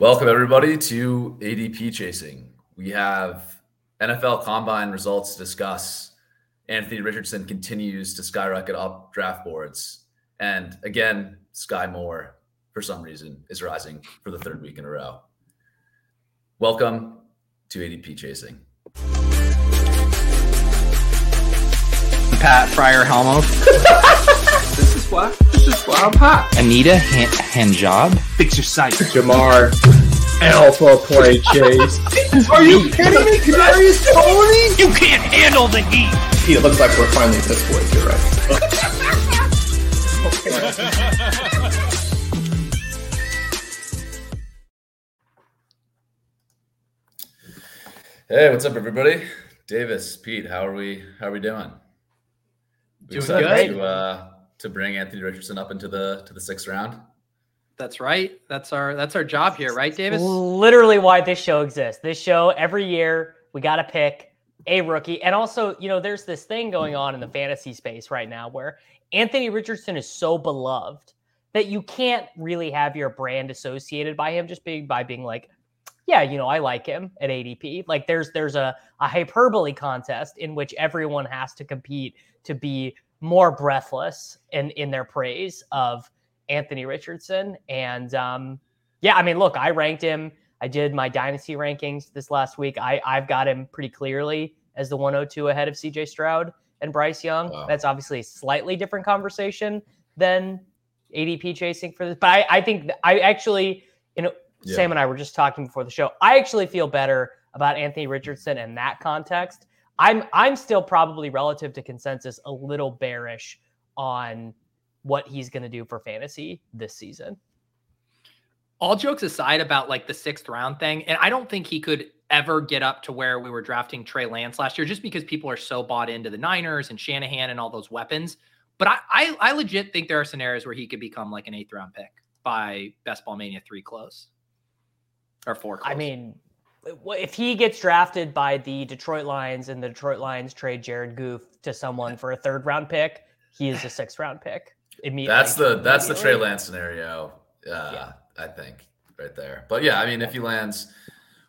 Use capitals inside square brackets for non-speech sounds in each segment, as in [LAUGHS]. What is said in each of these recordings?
Welcome, everybody, to ADP Chasing. We have NFL Combine results to discuss. Anthony Richardson continues to skyrocket up draft boards. And again, Skyy Moore, for some reason, is rising for the third week in a row. Welcome to ADP Chasing. Pat Fryer Helmo. [LAUGHS] this is why. This is why I'm. Anita Han- Hanjob. Fix your sight. Jamar. Alpha play chase. [LAUGHS] Are you kidding me? Kadarius Toney? You can't handle the heat. Pete, It looks like we're finally at this point. You're right. Hey, what's up, everybody? Davis, Pete, how are we? How are we doing? We Doing good. to uh, to bring Anthony Richardson up into the to the sixth round. That's right. That's our that's our job here, right, Davis? literally why this show exists. This show every year we got to pick a rookie, and also you know there's this thing going on in the fantasy space right now where Anthony Richardson is so beloved that you can't really have your brand associated by him just being by being like, yeah, you know I like him at ADP. Like there's there's a a hyperbole contest in which everyone has to compete to be more breathless in in their praise of Anthony Richardson. And um, yeah, I mean, look, I ranked him. I did my dynasty rankings this last week. I I've got him pretty clearly as the 102 ahead of CJ Stroud and Bryce Young. Wow. That's obviously a slightly different conversation than ADP chasing for this. But I, I think I actually, you know, Yeah. Sam and I were just talking before the show. I actually feel better about Anthony Richardson in that context. I'm I'm still probably relative to consensus a little bearish on what he's going to do for fantasy this season. All jokes aside about like the sixth round thing, and I don't think he could ever get up to where we were drafting Trey Lance last year, just because people are so bought into the Niners and Shanahan and all those weapons. But I, I, I legit think there are scenarios where he could become like an eighth round pick by Best Ball Mania three close or four. Close. I mean, if he gets drafted by the Detroit Lions and the Detroit Lions trade Jared Goff to someone for a third round pick, he is a sixth round pick immediately. That's the that's the Trey Immediately. Lance scenario. Uh, Yeah. I think right there. But yeah, I mean, if he lands,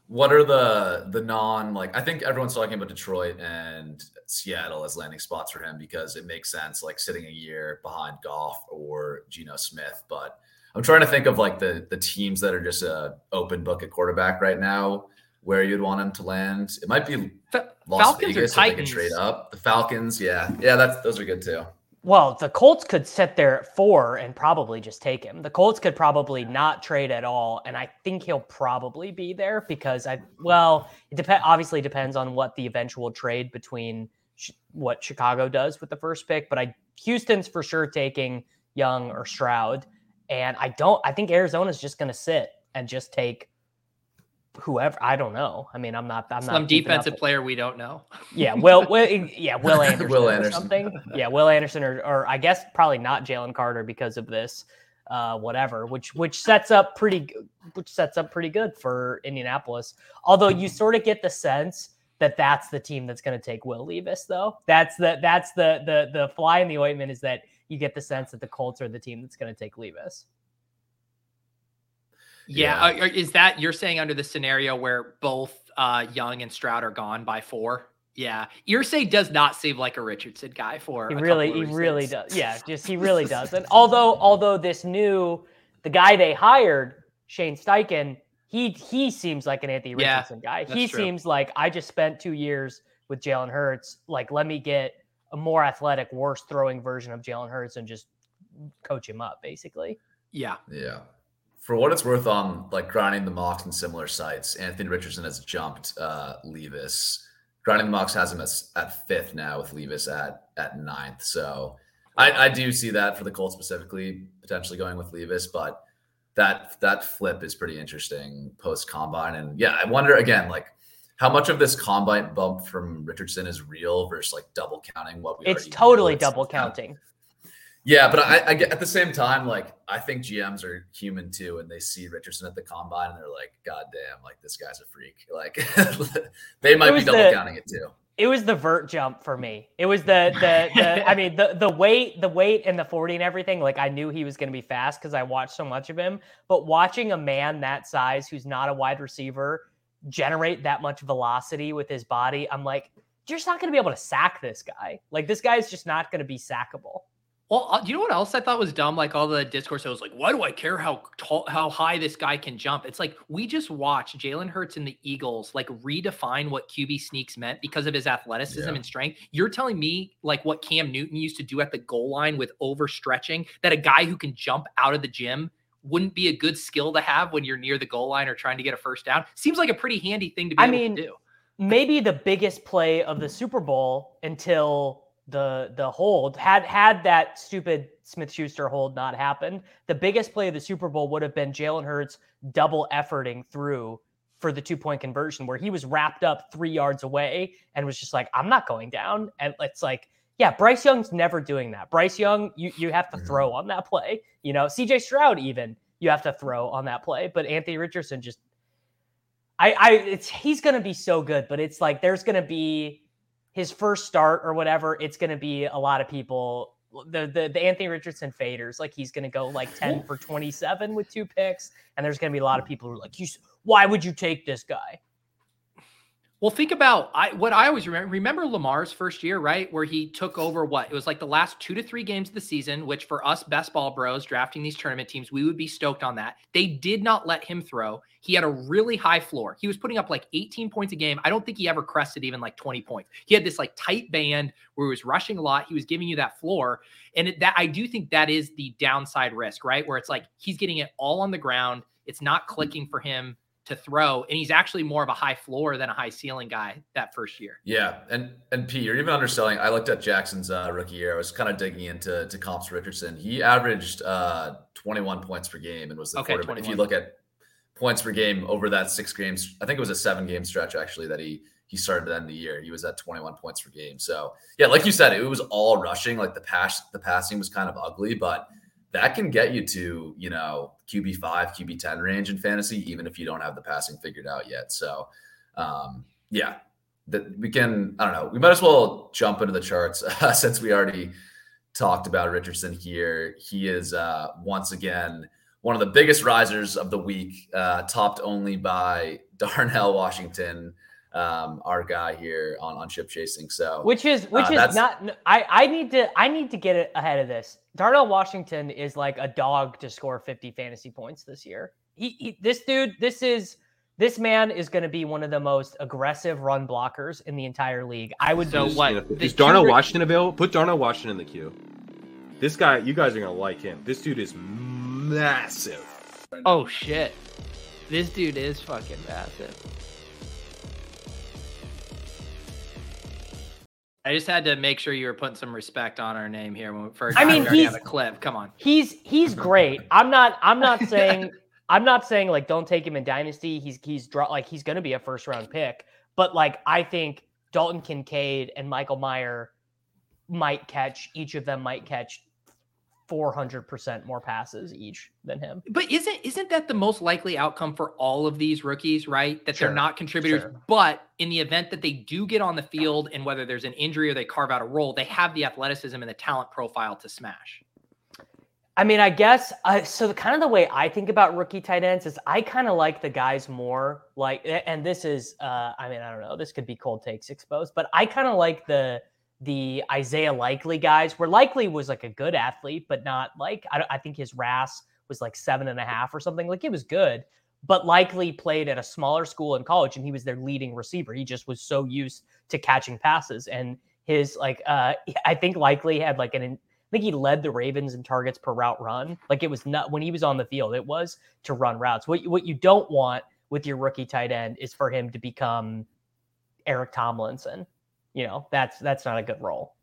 what are the the non like? I think everyone's talking about Detroit and Seattle as landing spots for him because it makes sense, like sitting a year behind Goff or Geno Smith. But I'm trying to think of like the the teams that are just a open book at quarterback right now. Where you'd want him to land? It might be Fa- Las Falcons Vegas or if they can Titans. trade up. The Falcons, yeah, yeah, that's those are good too. Well, the Colts could sit there at four and probably just take him. The Colts could probably not trade at all, and I think he'll probably be there because I well, it depend obviously depends on what the eventual trade between sh- what Chicago does with the first pick, but I Houston's for sure taking Young or Stroud, and I don't. I think Arizona's just going to sit and just take whoever. I don't know. I mean, I'm not. I'm Some not deep enough- defensive player we don't know. yeah, [LAUGHS] Will, Will yeah, Will Anderson, Will or Anderson. something. Yeah, Will Anderson, or, or I guess probably not Jalen Carter because of this, uh, whatever. Which which sets up pretty, g- which sets up pretty good for Indianapolis. Although you sort of get the sense that that's the team that's going to take Will Levis, though. That's the that's the the the fly in the ointment is that you get the sense that the Colts are the team that's going to take Levis. Yeah, Yeah. uh, is that you're saying under the scenario where both uh, Young and Stroud are gone by four? Yeah, Irsay does not seem like a Richardson guy for. He really, he really does. Yeah, [LAUGHS] just he really does. And although, although this new, the guy they hired, Shane Steichen, he he seems like an Anthony Yeah, Richardson guy. He true. seems like I just spent two years with Jalen Hurts. Like, let me get a more athletic, worse throwing version of Jalen Hurts and just coach him up, basically. Yeah, Yeah. For what it's worth, on like grinding the mocks and similar sites, Anthony Richardson has jumped uh, Levis. Grinding the mocks has him at, at fifth now, with Levis at at ninth. So I, I do see that for the Colts specifically, potentially going with Levis, but that that flip is pretty interesting post combine. And yeah, I wonder again, like how much of this combine bump from Richardson is real versus like double counting what we. It's totally It's- double counting. Yeah, but I, I get at the same time, like I think GMs are human too, and they see Richardson at the combine and they're like, "God damn, like this guy's a freak." [LAUGHS] Like they might be double the- counting it too. It was the vert jump for me. It was the the, the I mean the the weight, the weight and the 40 and everything. Like I knew he was going to be fast because I watched so much of him. But watching a man that size who's not a wide receiver generate that much velocity with his body, I'm like, you're just not going to be able to sack this guy. Like this guy's just not going to be sackable. Well, uh, you know what else I thought was dumb? Like all the discourse, I was like, why do I care how tall, how high this guy can jump? It's like we just watched Jalen Hurts and the Eagles like redefine what QB sneaks meant because of his athleticism Yeah. and strength. You're telling me like what Cam Newton used to do at the goal line with overstretching, that a guy who can jump out of the gym wouldn't be a good skill to have when you're near the goal line or trying to get a first down? Seems like a pretty handy thing to be I able mean, to do. maybe the biggest play of the Super Bowl until the the hold had had that stupid Smith Schuster hold not happened. The biggest play of the Super Bowl would have been Jalen Hurts double efforting through for the two point conversion, where he was wrapped up three yards away and was just like, "I'm not going down." And it's like, yeah, Bryce Young's never doing that. Bryce Young, you you have to Mhm. throw on that play. You know, C.J. Stroud even you have to throw on that play, but Anthony Richardson just I, I, it's he's gonna be so good, but it's like there's gonna be his first start or whatever. It's gonna be a lot of people. The the the Anthony Richardson faders, like he's gonna go like ten for twenty seven with two picks, and there's gonna be a lot of people who are like, "You, why would you take this guy?" Well, think about I what I always remember. Remember Lamar's first year, right, where he took over what it was like the last two to three games of the season. Which for us best ball bros drafting these tournament teams, we would be stoked on that. They did not let him throw. He had a really high floor. He was putting up like 18 points a game. I don't think he ever crested even like 20 points. He had this like tight band where he was rushing a lot. He was giving you that floor, and it, that I do think that is the downside risk, right? Where it's like he's getting it all on the ground. It's not clicking for him to throw, and he's actually more of a high floor than a high ceiling guy that first year. Yeah, and and P, you're even underselling. I looked at Jackson's uh, rookie year. I was kind of digging into to comps Richardson. He averaged uh, 21 points per game and was the Okay, quarterback. If you look at points per game over that six games, I think it was a seven game stretch actually that he he started at the end of the year. He was at 21 points per game. So yeah, like you said, it was all rushing. Like the pass, the passing was kind of ugly, but that can get you to you know QB five, QB ten range in fantasy, even if you don't have the passing figured out yet. So um, yeah, that we can. I don't know. We might as well jump into the charts [LAUGHS] uh, since we already talked about Richardson here. He is uh, once again one of the biggest risers of the week, uh, topped only by [LAUGHS] Darnell Washington, um, our guy here on on ship chasing. So Which is which Uh, is not. I I need to I need to get it ahead of this. Darnell Washington is like a dog to score 50 fantasy points this year. He, he this dude. This is this man is going to be one of the most aggressive run blockers in the entire league. I would So be what? You know, the is Darnell two- Washington available? Put Darnell Washington in the queue. This guy, you guys are gonna like him. This dude is massive. Oh shit. This dude is fucking massive. I just had to make sure you were putting some respect on our name here. when- For I mean, we already have he's- a clip. Come on. He's he's great. I'm not I'm not [LAUGHS] saying I'm not saying like don't take him in dynasty. He's he's draw like he's going to be a first round pick, but like I think Dalton Kincaid and Michael Mayer might catch each of them might catch 400% more passes each than him. But isn't isn't that the most likely outcome for all of these rookies, right? That Sure, they're not contributors, sure. but in the event that they do get on the field and whether there's an injury or they carve out a role, they have the athleticism and the talent profile to smash. I mean, I guess uh, so. The kind of the way I think about rookie tight ends is I kind of like the guys more like, and this is, uh, I mean, I don't know, this could be cold takes exposed, but I kind of like the the Isaiah Likely guys. Where Likely was like a good athlete, but not like I, I think his RAS was like seven and a half or something. Like it was good, but Likely played at a smaller school in college, and he was their leading receiver. He just was so used to catching passes, and his like, uh, I think Likely had like an I think he led the Ravens in targets per route run. Like it was not when he was on the field, it was to run routes. What what you don't want with your rookie tight end is for him to become Eric Tomlinson. You know, that's that's not a good role.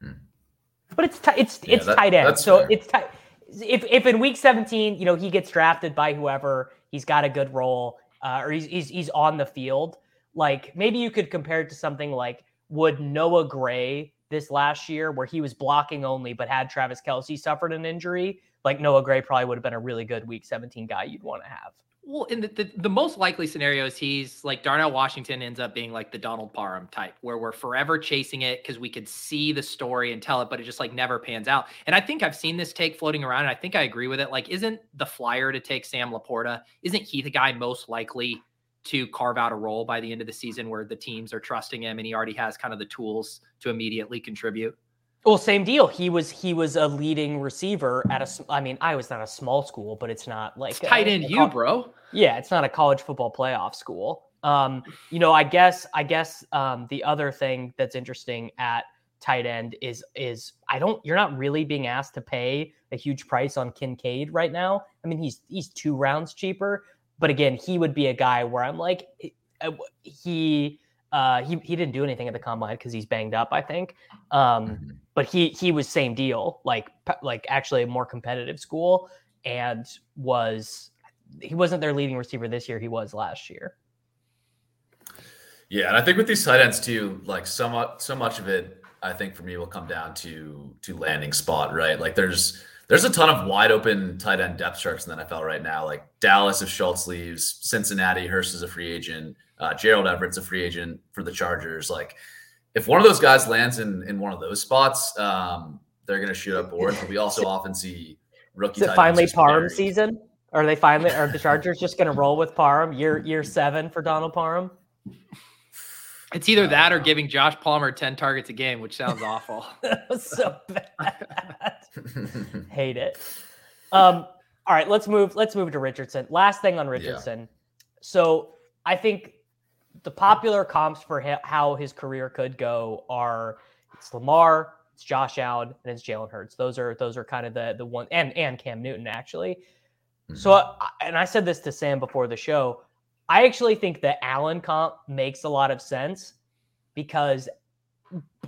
Hmm. But it's t- it's yeah, it's that, tight end, so fair. it's tight. If if in week 17, you know, he gets drafted by whoever, he's got a good role, uh, or he's, he's he's on the field. Like maybe you could compare it to something like would Noah Gray this last year where he was blocking only, but had Travis Kelce suffered an injury, like Noah Gray probably would have been a really good week 17 guy you'd want to have. Well, in the, the, the, most likely scenario is he's like Darnell Washington ends up being like the Donald Parham type, where we're forever chasing it because we could see the story and tell it, but it just like never pans out. And I think I've seen this take floating around, and I think I agree with it. Like, isn't the flyer to take Sam LaPorta? Isn't he the guy most likely to carve out a role by the end of the season where the teams are trusting him and he already has kind of the tools to immediately contribute. Well, same deal. He was he was a leading receiver at a. I mean, I was not a small school, but it's not like it's tight end you, bro. Yeah, it's not a college football playoff school. Um, you know, I guess I guess um, the other thing that's interesting at tight end is is I don't. You're not really being asked to pay a huge price on Kincaid right now. I mean, he's he's two rounds cheaper, but again, he would be a guy where I'm like, he uh, he he didn't do anything at the combine because he's banged up, I think. Um, mm-hmm. But he he was same deal, like like actually a more competitive school, and was he wasn't their leading receiver this year. He was last year. Yeah, and I think with these tight ends too, like somewhat so much of it, I think for me will come down to to landing spot, right? Like there's there's a ton of wide open tight end depth charts in the NFL right now. Like Dallas, if Schultz leaves, Cincinnati, Hurst is a free agent, uh, Gerald Everett's a free agent for the Chargers. Like, if one of those guys lands in in one of those spots, um, they're going to shoot up boards. But we also often see rookie. Is it finally Parham season? Are they finally? Are the Chargers just going to roll with Parham year year seven for Donald Parham? It's either that or giving Josh Palmer 10 targets a game, which sounds awful. [LAUGHS] so bad. [LAUGHS] Hate it. Um, all right, let's move. Let's move to Richardson. Last thing on Richardson. Yeah. So I think the popular comps for how his career could go are it's Lamar, it's Josh Allen, and it's Jalen Hurts. Those are those are kind of the the one and and Cam Newton actually. Mm-hmm. So and I said this to Sam before the show. I actually think the Allen comp makes a lot of sense because,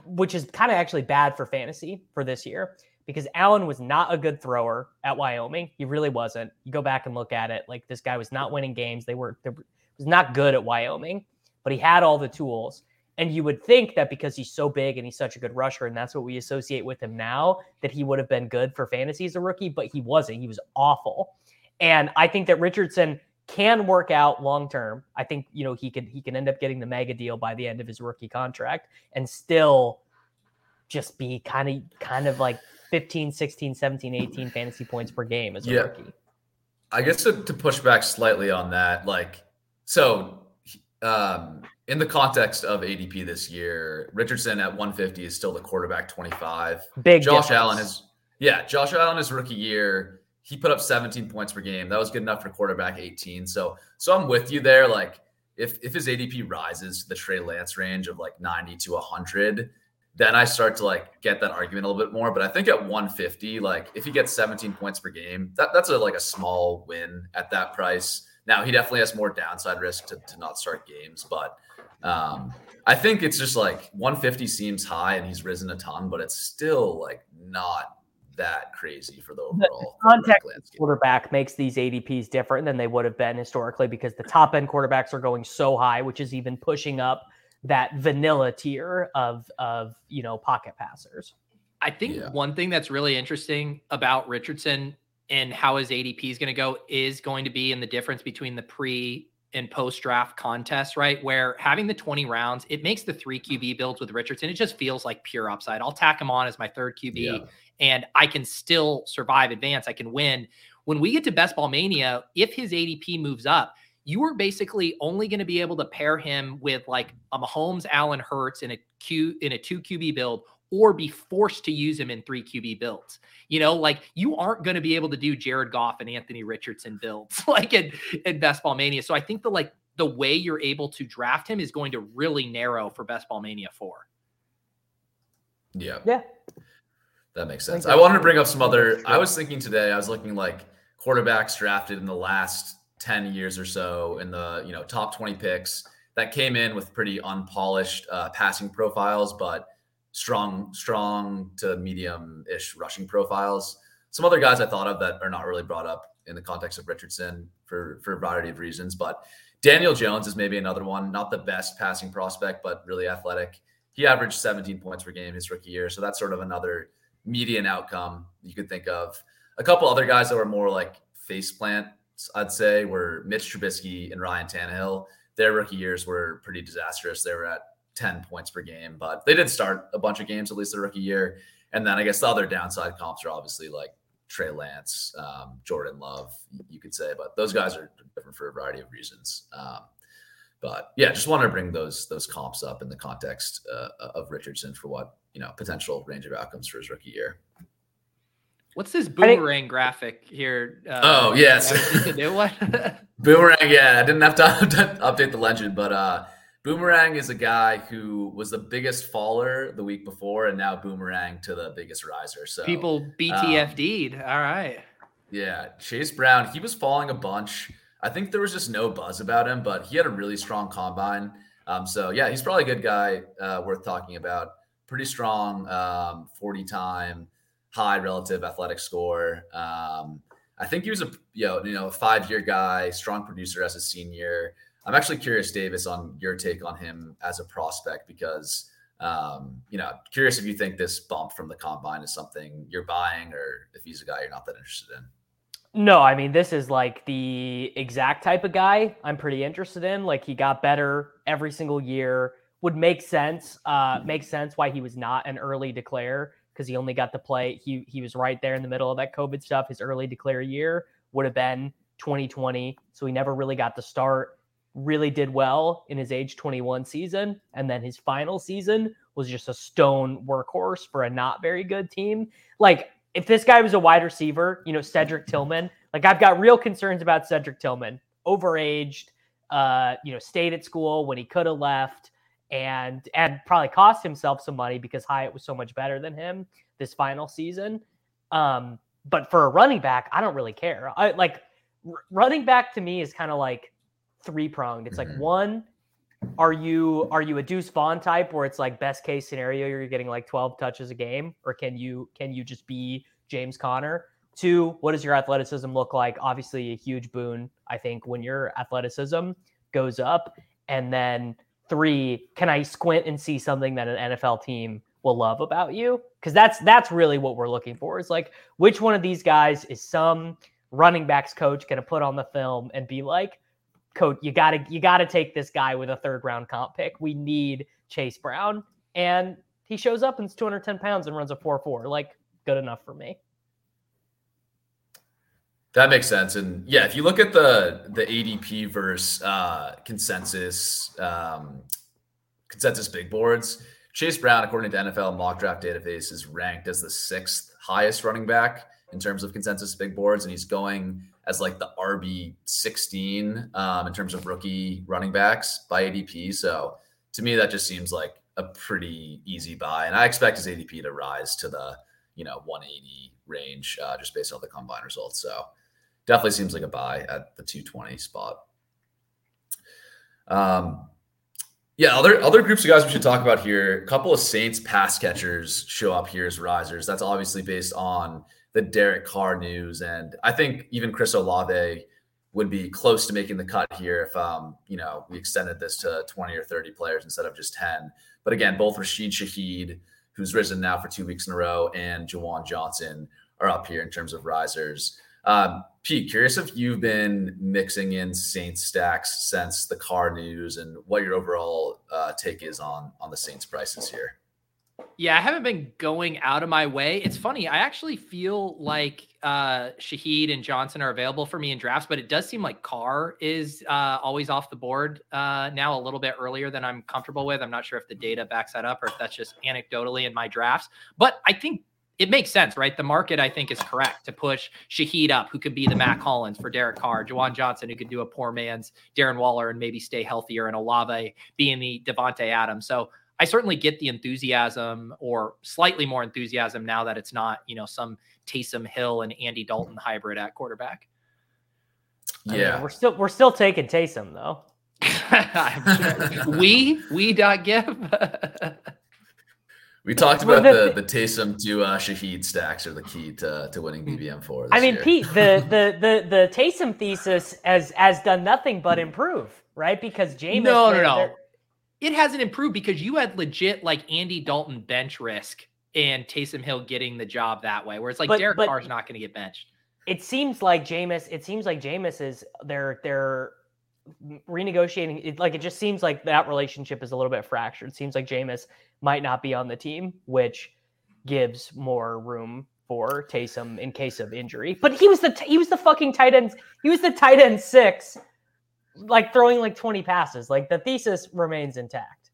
which is kind of actually bad for fantasy for this year because Allen was not a good thrower at Wyoming. He really wasn't. You go back and look at it, like this guy was not winning games. They were, they were was not good at Wyoming, but he had all the tools. And you would think that because he's so big and he's such a good rusher, and that's what we associate with him now, that he would have been good for fantasy as a rookie, but he wasn't. He was awful. And I think that Richardson can work out long term. I think you know he could he can end up getting the mega deal by the end of his rookie contract and still just be kind of kind of like 15, 16, 17, 18 fantasy points per game as a yeah. rookie. I guess to, to push back slightly on that, like so um in the context of ADP this year, Richardson at 150 is still the quarterback 25. Big Josh difference. Allen is yeah, Josh Allen is rookie year he put up 17 points per game. That was good enough for quarterback 18. So so I'm with you there. Like if if his ADP rises to the Trey Lance range of like 90 to 100, then I start to like get that argument a little bit more. But I think at 150, like if he gets 17 points per game, that, that's a like a small win at that price. Now he definitely has more downside risk to, to not start games, but um, I think it's just like 150 seems high and he's risen a ton, but it's still like not that crazy for the overall the context quarterback makes these ADPs different than they would have been historically because the top end quarterbacks are going so high, which is even pushing up that vanilla tier of of you know pocket passers. I think yeah. one thing that's really interesting about Richardson and how his ADP is going to go is going to be in the difference between the pre and post draft contest, right? Where having the 20 rounds, it makes the three QB builds with Richardson, it just feels like pure upside. I'll tack him on as my third QB. Yeah. and I can still survive, advance, I can win. When we get to Best Ball Mania, if his ADP moves up, you are basically only going to be able to pair him with like a Mahomes, Allen, Hurts in a Q in a two QB build, or be forced to use him in three QB builds. You know, like you aren't going to be able to do Jared Goff and Anthony Richardson builds [LAUGHS] like in, in Best Ball Mania. So I think the like the way you're able to draft him is going to really narrow for Best Ball Mania 4. Yeah. Yeah. That makes sense. I, I wanted to bring up some other I was thinking today, I was looking like quarterbacks drafted in the last 10 years or so in the, you know, top 20 picks that came in with pretty unpolished uh, passing profiles, but strong, strong to medium-ish rushing profiles. Some other guys I thought of that are not really brought up in the context of Richardson for for a variety of reasons, but Daniel Jones is maybe another one, not the best passing prospect, but really athletic. He averaged 17 points per game his rookie year. So that's sort of another median outcome you could think of. A couple other guys that were more like face plants, I'd say, were Mitch Trubisky and Ryan Tannehill. Their rookie years were pretty disastrous. They were at 10 points per game, but they did start a bunch of games, at least their rookie year. And then I guess the other downside comps are obviously like Trey Lance, um, Jordan Love, you could say, but those guys are different for a variety of reasons. Um, but yeah, just want to bring those those comps up in the context uh, of Richardson for what you know potential range of outcomes for his rookie year. What's this boomerang think, graphic here? Uh, oh yes, new one. [LAUGHS] boomerang. Yeah, I didn't have [LAUGHS] to update the legend, but uh, Boomerang is a guy who was the biggest faller the week before, and now Boomerang to the biggest riser. So people BTFD'd. Um, All right. Yeah, Chase Brown. He was falling a bunch. I think there was just no buzz about him, but he had a really strong combine. Um, so yeah, he's probably a good guy uh, worth talking about. Pretty strong, um, 40 time, high relative athletic score. Um, I think he was a you know, you know five year guy, strong producer as a senior. I'm actually curious, Davis, on your take on him as a prospect because um, you know, curious if you think this bump from the combine is something you're buying or if he's a guy you're not that interested in. No, I mean, this is like the exact type of guy I'm pretty interested in. Like, he got better every single year. Would make sense. Uh, makes sense why he was not an early declare because he only got to play. He he was right there in the middle of that COVID stuff. His early declare year would have been 2020, so he never really got to start really did well in his age 21 season. And then his final season was just a stone workhorse for a not very good team. Like, if this guy was a wide receiver, you know, Cedric [LAUGHS] Tillman, like I've got real concerns about Cedric Tillman, overaged, uh, you know, stayed at school when he could have left and and probably cost himself some money because Hyatt was so much better than him this final season. Um, but for a running back, I don't really care. I like r- running back to me is kind of like three pronged. It's like mm-hmm. one, are you are you a Deuce Vaughn type where it's like best case scenario you're getting like 12 touches a game, or can you can you just be James Conner? Two, what does your athleticism look like? Obviously, a huge boon, I think, when your athleticism goes up. And then three, can I squint and see something that an NFL team will love about you? Because that's that's really what we're looking for. Is like which one of these guys is some running backs coach going to put on the film and be like, coach, you gotta you gotta take this guy with a third round comp pick. We need Chase Brown, and he shows up and it's 210 pounds and runs a 4-4. Like good enough for me. That makes sense, and yeah, if you look at the the ADP versus uh, consensus um, consensus big boards, Chase Brown, according to NFL mock draft database, is ranked as the sixth highest running back in terms of consensus big boards, and he's going as like the RB 16 um, in terms of rookie running backs by ADP. So to me, that just seems like a pretty easy buy. And I expect his ADP to rise to the, you know, 180 range uh, just based on the combine results. So definitely seems like a buy at the 220 spot. Um, yeah, other other groups of guys we should talk about here. A couple of Saints pass catchers show up here as risers. That's obviously based on the Derek Carr news, and I think even Chris Olave would be close to making the cut here if um, you know we extended this to 20 or 30 players instead of just 10. But again, both Rashid Shaheed, who's risen now for two weeks in a row, and Juwan Johnson are up here in terms of risers. Um, Pete, curious if you've been mixing in Saints stacks since the Carr news, and what your overall uh, take is on on the Saints prices here. Yeah, I haven't been going out of my way. It's funny. I actually feel like uh, Shaheed and Johnson are available for me in drafts, but it does seem like Carr is uh, always off the board uh, now a little bit earlier than I'm comfortable with. I'm not sure if the data backs that up or if that's just anecdotally in my drafts. But I think it makes sense, right? The market, I think, is correct to push Shaheed up, who could be the Mack Hollins for Derek Carr, Juwan Johnson, who could do a poor man's Darren Waller and maybe stay healthier, and Olave being the Davante Adams. So I certainly get the enthusiasm or slightly more enthusiasm now that it's not, you know, some Taysom Hill and Andy Dalton hybrid at quarterback. Yeah. I mean, we're still we're still taking Taysom though. [LAUGHS] we we dot give. we talked about the the Taysom to uh, Shaheed stacks are the key to, to winning BBM four. I mean, year. Pete, the [LAUGHS] the the the Taysom thesis has has done nothing but improve, right? Because James. No, no, no it hasn't improved because you had legit like Andy Dalton bench risk and Taysom Hill getting the job that way, where it's like but, Derek but Carr's not going to get benched. It seems like Jameis. It seems like Jameis is they're they're renegotiating. It, like it just seems like that relationship is a little bit fractured. It seems like Jameis might not be on the team, which gives more room for Taysom in case of injury. But he was the he was the fucking tight end. He was the tight end six like throwing like 20 passes. Like the thesis remains intact.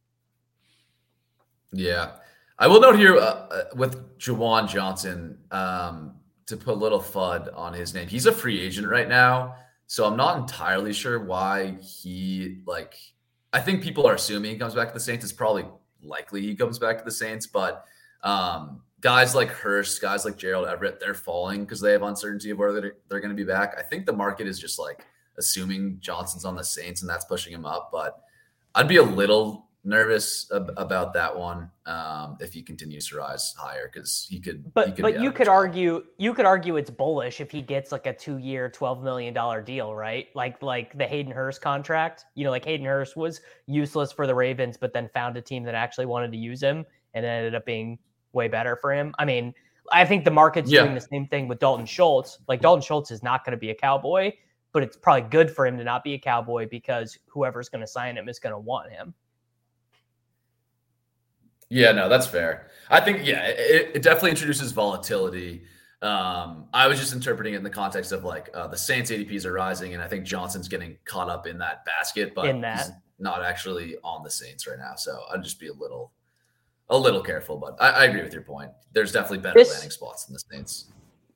Yeah. I will note here uh, uh with Juwan Johnson um, to put a little FUD on his name. He's a free agent right now. So I'm not entirely sure why he, like, I think people are assuming he comes back to the Saints. It's probably likely he comes back to the Saints, but um, guys like Hurst, guys like Gerald Everett, they're falling because they have uncertainty of whether they're, they're going to be back. I think the market is just like assuming Johnson's on the Saints and that's pushing him up. But I'd be a little nervous ab- about that one um, if he continues to rise higher because he could. But he could but you could argue you could argue it's bullish if he gets like a two year, twelve million dollar deal, right? Like like the Hayden Hurst contract. You know, like Hayden Hurst was useless for the Ravens, but then found a team that actually wanted to use him and ended up being way better for him. I mean. I think the market's yeah. doing the same thing with Dalton Schultz. Like Dalton Schultz is not going to be a cowboy, but it's probably good for him to not be a cowboy because whoever's going to sign him is going to want him. Yeah, no, that's fair. I think yeah, it, it definitely introduces volatility. Um, I was just interpreting it in the context of like uh, the Saints ADPs are rising, and I think Johnson's getting caught up in that basket, but in that. he's not actually on the Saints right now. So I'd just be a little, a little careful. But I, I agree with your point. There's definitely better this, landing spots in the Saints.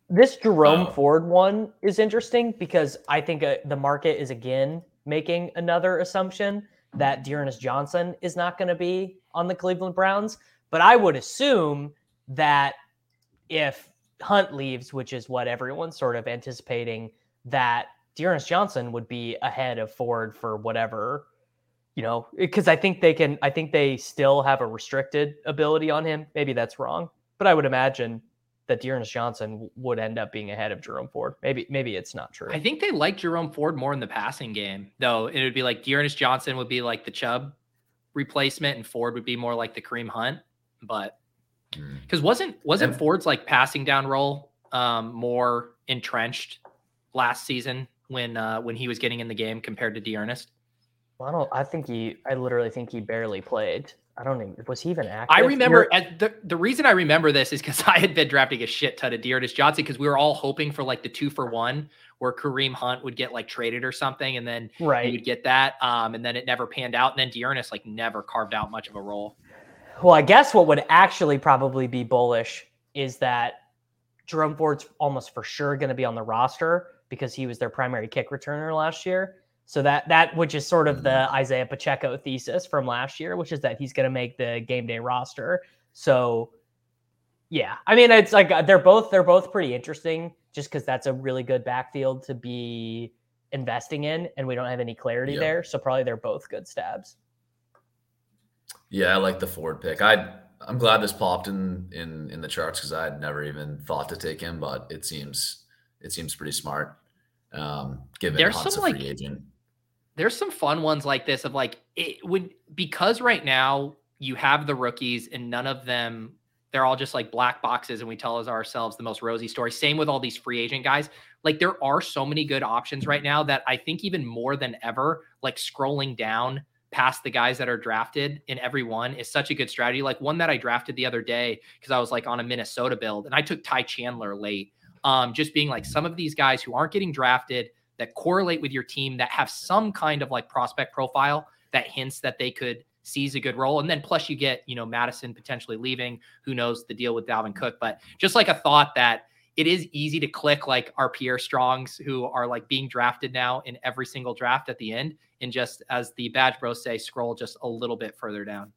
This Jerome oh. Ford one is interesting because I think uh, the market is again making another assumption that D'Ernest Johnson is not going to be on the Cleveland Browns. But I would assume that if Hunt leaves, which is what everyone's sort of anticipating, that D'Ernest Johnson would be ahead of Ford for whatever, you know, because I think they can, I think they still have a restricted ability on him. Maybe that's wrong, but I would imagine that D'Ernest Johnson would end up being ahead of Jerome Ford. Maybe maybe it's not true. I think they like Jerome Ford more in the passing game, though. It would be like D'Ernest Johnson would be like the Chubb replacement, and Ford would be more like the Kareem Hunt. But because hmm. wasn't wasn't and, Ford's like passing down role um, more entrenched last season when uh, when he was getting in the game compared to D'Ernest? Well, I don't. I think he. I literally think he barely played. I don't even was he even active? I remember the the reason I remember this is because [LAUGHS] I had been drafting a shit ton of D'Ernest Johnson because we were all hoping for like the two for one where Kareem Hunt would get like traded or something, and then right. you would get that. Um, and then it never panned out, and then D'Ernest like never carved out much of a role. Well, I guess what would actually probably be bullish is that Jerome Ford's almost for sure going to be on the roster because he was their primary kick returner last year. So that that which is sort of the mm-hmm. Isaiah Pacheco thesis from last year, which is that he's going to make the game day roster. So yeah, I mean it's like uh, they're both they're both pretty interesting just because that's a really good backfield to be investing in, and we don't have any clarity yep. there. So probably they're both good stabs. Yeah, I like the Ford pick. I I'm glad this popped in in in the charts because I had never even thought to take him, but it seems it seems pretty smart. Um, given There's Hunt's some, a free like, agent there's some fun ones like this of like it would because right now you have the rookies and none of them they're all just like black boxes and we tell ourselves the most rosy story same with all these free agent guys like there are so many good options right now that i think even more than ever like scrolling down past the guys that are drafted in every one is such a good strategy. Like one that I drafted the other day because I was like on a Minnesota build and I took Ty Chandler late. Um, just being like some of these guys who aren't getting drafted that correlate with your team that have some kind of like prospect profile that hints that they could seize a good role. And then plus you get, you know, Madison potentially leaving. Who knows the deal with Dalvin Cook? But just like a thought that it is easy to click like our Pierre Strongs who are like being drafted now in every single draft at the end. And just as the badge bros say, scroll just a little bit further down.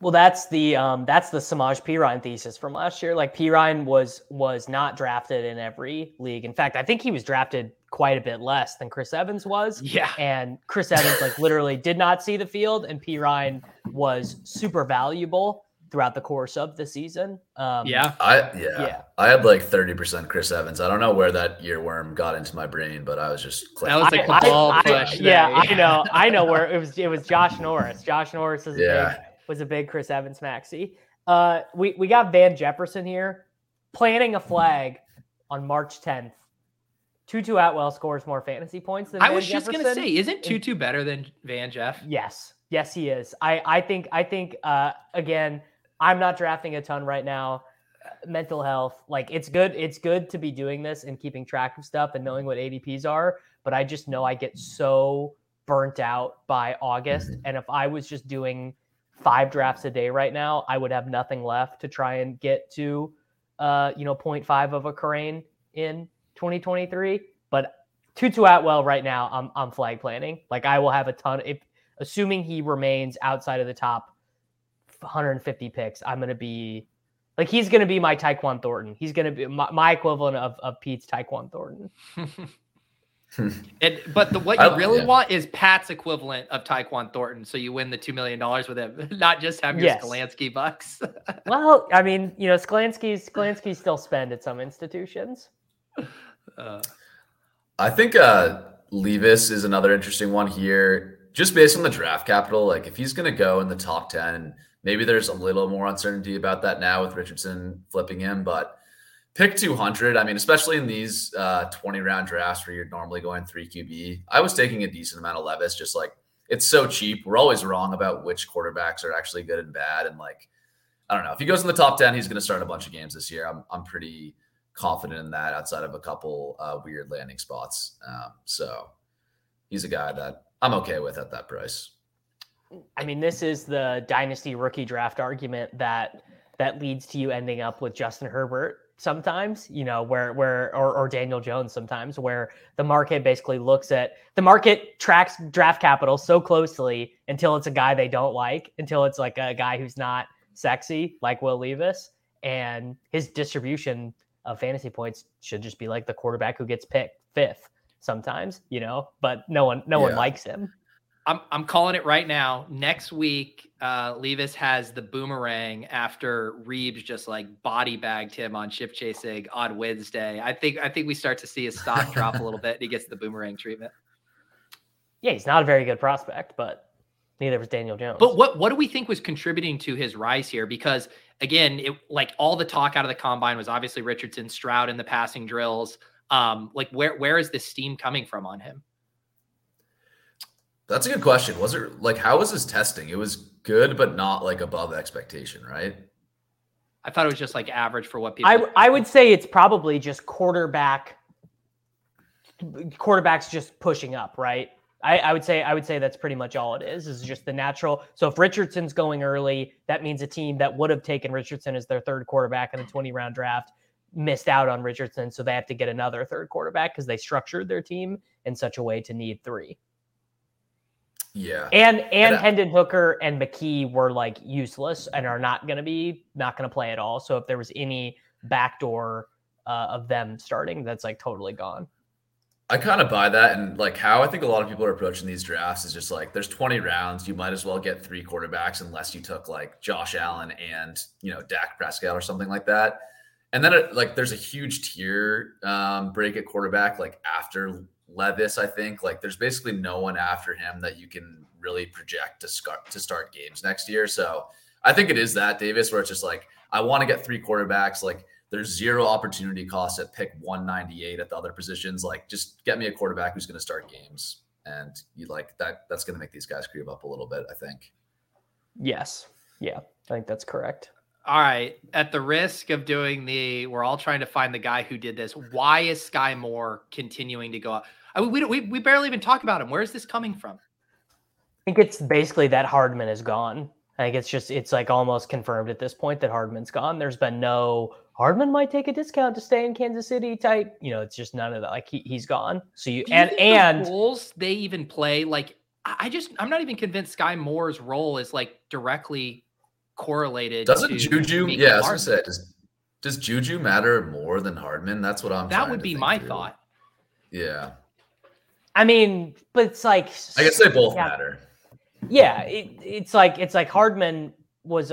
Well, that's the um, that's the Samaj Perine thesis from last year. Like Perine was was not drafted in every league. In fact, I think he was drafted quite a bit less than Chris Evans was. Yeah. And Chris Evans like literally did not see the field, and Perine was super valuable throughout the course of the season. Um, yeah. I yeah. Yeah. I had like 30% Chris Evans. I don't know where that earworm got into my brain, but I was just That was a I- I- cabal I- push. yeah. I know, I know where it was. It was Josh Norris. Josh Norris is a Yeah. big, was a big Chris Evans maxi. Uh, we we got Van Jefferson here, planting a flag on March 10th. Tutu Atwell scores more fantasy points than I Van was just gonna say, isn't Tutu better than Van Jeff? Yes, yes, he is. I I think I think uh, again, I'm not drafting a ton right now. Uh, Mental health, like it's good. It's good to be doing this and keeping track of stuff and knowing what ADPs are. But I just know I get so burnt out by August, and if I was just doing five drafts a day right now, I would have nothing left to try and get to, uh, you know, 0.5 of a Crane in 2023. But Tutu Atwell right now, I'm I'm flag planning. Like I will have a ton. If assuming he remains outside of the top 150 picks, I'm gonna be like he's gonna be my Tyquan Thornton. He's gonna be my, my equivalent of of Pete's Tyquan Thornton. [LAUGHS] Hmm. And but the, what you I- really yeah. want is Pat's equivalent of Tyquan Thornton, so you win the two million dollars with him, [LAUGHS] not just have your Yes. Sklansky bucks. well, I mean, you know, Sklansky's Sklansky still spend at some institutions. [LAUGHS] Uh, I think uh Levis is another interesting one here. Just based on the draft capital, like if he's going to go in the top 10, maybe there's a little more uncertainty about that now with Richardson flipping him, but pick 200. I mean, especially in these uh, 20 round drafts where you're normally going three QB, I was taking a decent amount of Levis, just like it's so cheap. We're always wrong about which quarterbacks are actually good and bad. And like, I don't know. If he goes in the top 10, he's going to start a bunch of games this year. I'm, I'm pretty confident in that outside of a couple uh, weird landing spots. Um, so he's a guy that I'm okay with at that price. I mean, this is the dynasty rookie draft argument that that leads to you ending up with Justin Herbert sometimes, you know, where where or, or Daniel Jones sometimes, where the market basically looks at the market tracks draft capital so closely until it's a guy they don't like, until it's like a guy who's not sexy like Will Levis, and his distribution of fantasy points should just be like the quarterback who gets picked fifth sometimes, you know, but no one no one likes him. I'm I'm calling it right now. Next week, uh, Levis has the boomerang after Reeves just like body bagged him on ship chasing on Wednesday. I think I think we start to see his stock drop a little bit. And he gets the boomerang treatment. [LAUGHS] Yeah, he's not a very good prospect, but neither was Daniel Jones. But what what do we think was contributing to his rise here? Because again, it like all the talk out of the combine was obviously Richardson, Stroud in the passing drills. Um, like where where is this steam coming from on him? That's a good question. Was it like how was his testing? It was good, but not like above expectation, right? I thought it was just like average for what people. I I would say it's probably just quarterback quarterbacks just pushing up, right? I, I would say I would say that's pretty much all it is. Is just the natural. So if Richardson's going early, that means a team that would have taken Richardson as their third quarterback in the 20 round draft missed out on Richardson, so they have to get another third quarterback because they structured their team in such a way to need three. Yeah. And and And I- Hendon Hooker and McKee were like useless and are not going to be not going to play at all. So if there was any backdoor uh, of them starting, that's like totally gone. I kind of buy that. And like how I think a lot of people are approaching these drafts is just like there's 20 rounds. You might as well get three quarterbacks unless you took like Josh Allen and, you know, Dak Prescott or something like that. And then it, like there's a huge tier um, break at quarterback like after Levis, I think. Like there's basically no one after him that you can really project to start to start games next year. So I think it is that Davis where it's just like I want to get three quarterbacks. Like there's zero opportunity cost at pick 198 at the other positions. Like just get me a quarterback who's going to start games. and you like that. That's going to make these guys creep up a little bit. I think. Yes. Yeah, I think that's correct. All right. At the risk of doing the, we're all trying to find the guy who did this. Why is Skyy Moore continuing to go up? I mean, we, we, we barely even talk about him. Where is this coming from? I think it's basically that Hardman is gone. I think it's just, it's like almost confirmed at this point that Hardman's gone. There's been no, Hardman might take a discount to stay in Kansas City type. You know, it's just none of that. Like he, he's gone. So you, Do and, think and, the roles they even play, like, I I just, I'm not even convinced Skyy Moore's role is like directly correlated. Doesn't to Juju? making Yeah, I was gonna say, does, does Juju matter more than Hardman? That's what I'm. That trying would to be think my through. thought. Yeah, I mean, but it's like, I guess they both Yeah. matter. Yeah, it, it's like it's like Hardman was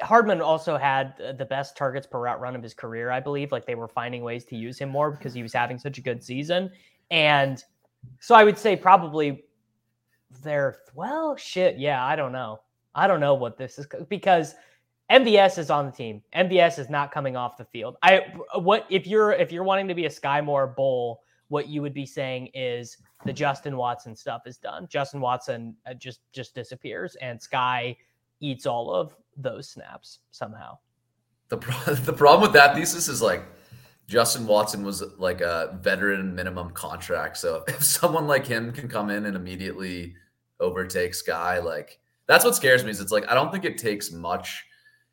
Hardman also had the best targets per route run of his career, I believe. Like they were finding ways to use him more because he was having such a good season. And so I would say probably they're well, shit, yeah, I don't know. I don't know what this is because MVS is on the team. MVS is not coming off the field. I what if you're if you're wanting to be a Skyy Moore Bowl, what you would be saying is the Justin Watson stuff is done. Justin Watson uh, just just disappears, and Skyy eats all of those snaps somehow. The pro- [LAUGHS] the problem with that thesis is like Justin Watson was like a veteran minimum contract. So [LAUGHS] if someone like him can come in and immediately overtake Skyy, like that's what scares me. Is it's like I don't think it takes much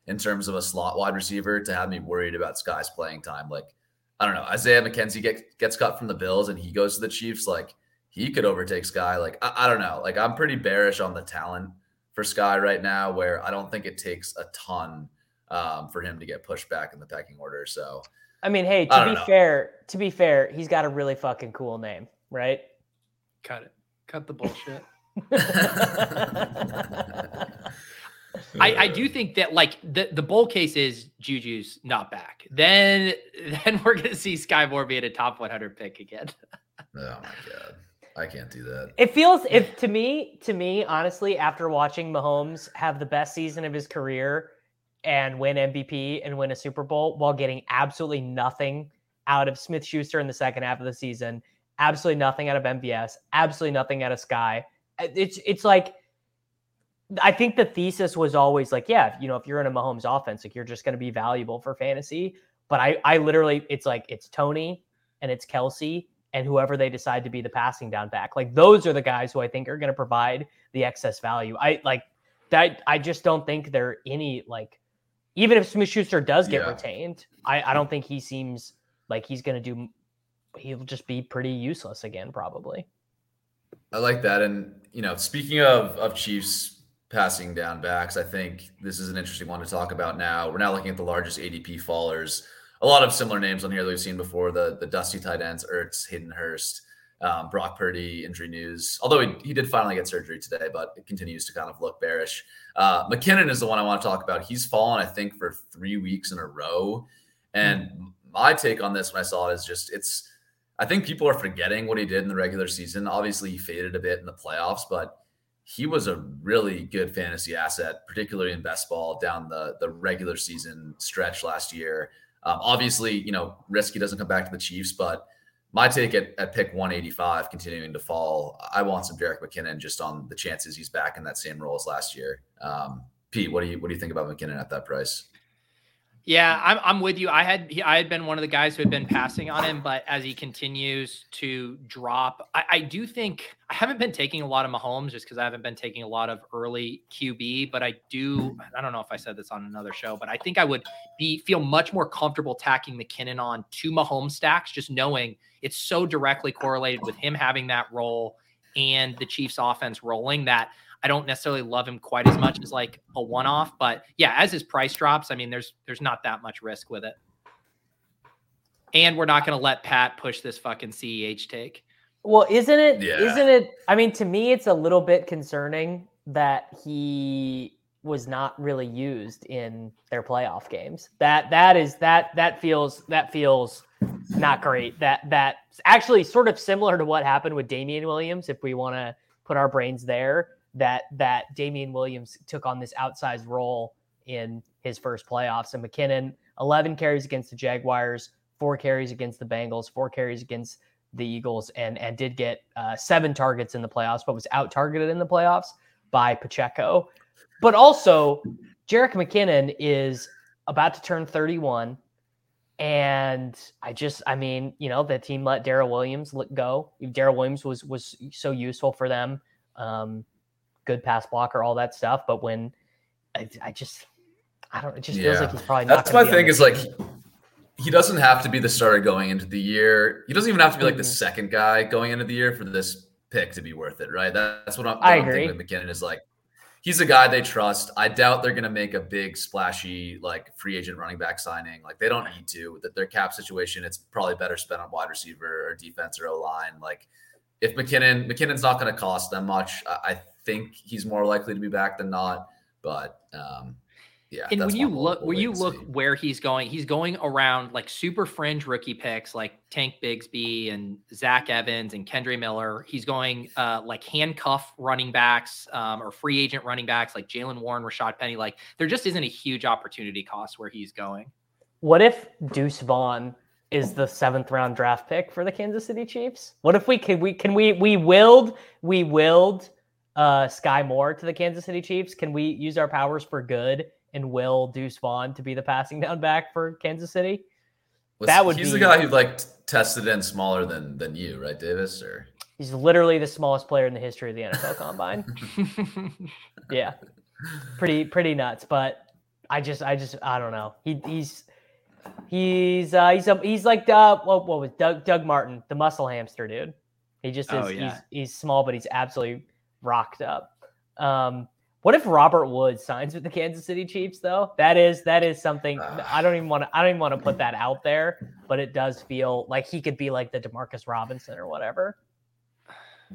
in terms of a slot wide receiver to have me worried about Skyy's playing time. Like I don't know, Isaiah McKenzie get, gets cut from the Bills and he goes to the Chiefs. Like he could overtake Skyy. Like I, I don't know. Like I'm pretty bearish on the talent for Skyy right now, where I don't think it takes a ton um, for him to get pushed back in the pecking order. So I mean, hey, to be know. fair, to be fair, he's got a really fucking cool name, right? Cut it. Cut the bullshit. I, [LAUGHS] I, I do think that like the, the bowl case is Juju's not back. Then [LAUGHS] then we're gonna see Skyy Moore be at a top 100 pick again. Oh my god, I can't do that. It feels if to me, to me, honestly, after watching Mahomes have the best season of his career and win MVP and win a Super Bowl while getting absolutely nothing out of Smith Schuster in the second half of the season, absolutely nothing out of MVS, absolutely nothing out of Skyy. uh, It's it's like I think the thesis was always like, yeah, you know, if you're in a Mahomes offense, like you're just going to be valuable for fantasy. But I, I literally, it's like it's Toney and it's Kelce and whoever they decide to be the passing down back. Like those are the guys who I think are going to provide the excess value. I like that. I just don't think there are any like, even if Smith Schuster does get Yeah. retained, I, I don't think he seems like he's going to do. He'll just be pretty useless again, probably. I like that. And you know, speaking of of Chiefs passing down backs, I think this is an interesting one to talk about now. We're now looking at the largest ADP fallers. A lot of similar names on here that we've seen before: the the dusty tight ends, Ertz, Hayden Hurst, um, Brock Purdy injury news. Although he, he did finally get surgery today, but it continues to kind of look bearish. Uh, McKinnon is the one I want to talk about. He's fallen, I think, for three weeks in a row. And my take on this when I saw it is just it's I think people are forgetting what he did in the regular season. Obviously, he faded a bit in the playoffs, but he was a really good fantasy asset, particularly in best ball down the the regular season stretch last year. Um, obviously, you know, risky doesn't come back to the Chiefs, but my take at, at pick 185 continuing to fall. I want some Jerick McKinnon just on the chances he's back in that same role as last year. Um, Pete, what do you what do you think about McKinnon at that price? Yeah, I'm, I'm with you. I had I had been one of the guys who had been passing on him, but as he continues to drop, I, I do think I haven't been taking a lot of Mahomes just because I haven't been taking a lot of early QB. But I do. I don't know if I said this on another show, but I think I would be feel much more comfortable tacking McKinnon on two Mahomes stacks, just knowing it's so directly correlated with him having that role and the Chiefs' offense rolling that I don't necessarily love him quite as much as like a one-off, but yeah, as his price drops, I mean, there's there's not that much risk with it. And we're not going to let Pat push this fucking CEH take. Well, isn't it? Yeah. not it? I mean, to me, it's a little bit concerning that he was not really used in their playoff games. That that is that that feels that feels not great. That that's actually sort of similar to what happened with Damien Williams. If we want to put our brains there, that that Damien Williams took on this outsized role in his first playoffs, and McKinnon 11 carries against the Jaguars, four carries against the Bengals, four carries against the Eagles and and did get uh, seven targets in the playoffs, but was out targeted in the playoffs by Pacheco. But also, Jerick McKinnon is about to turn 31. And I just, I mean, you know, the team let Darrel Williams go. Darrel Williams was was so useful for them, um, good pass blocker, all that stuff. But when I, I just, I don't, it just feels like he's probably not. That's my thing. Is like he doesn't have to be the starter going into the year. He doesn't even have to be like the mm-hmm. second guy going into the year for this pick to be worth it, right? That's what I'm, what I I'm agree. thinking with McKinnon is like he's a guy they trust. I doubt they're going to make a big splashy like free agent running back signing. Like they don't need to. That their cap situation, it's probably better spent on wide receiver or defense or O line. Like if McKinnon McKinnon's not going to cost them much, I, think he's more likely to be back than not. But um, yeah. And when you look, when you look where he's going, he's going around like super fringe rookie picks like Tank Bigsby and Zach Evans and Kendre Miller. He's going uh, like handcuff running backs um, or free agent running backs like Jaylen Warren, Rashaad Penny. Like there just isn't a huge opportunity cost where he's going. What if Deuce Vaughn is the seventh round draft pick for the Kansas City Chiefs? What if we can we can we we willed we willed uh Skyy Moore to the Kansas City Chiefs? Can we use our powers for good and will Deuce Vaughn to be the passing [LAUGHS] down back for Kansas City. Was, that would he's be, the guy who like tested in smaller than than you, right, Davis? Or he's literally the smallest player in the history of the NFL Combine. [LAUGHS] yeah, pretty pretty nuts. But I just I just I don't know. He he's he's uh, he's a, he's like uh, what, what was Doug Doug Martin, the muscle hamster dude. He just is oh, yeah. he's he's small, but he's absolutely rocked up. Um, what if Robert Woods signs with the Kansas City Chiefs though? That is that is something I don't even want to I don't even want to put that out there, but it does feel like he could be like the Demarcus Robinson or whatever.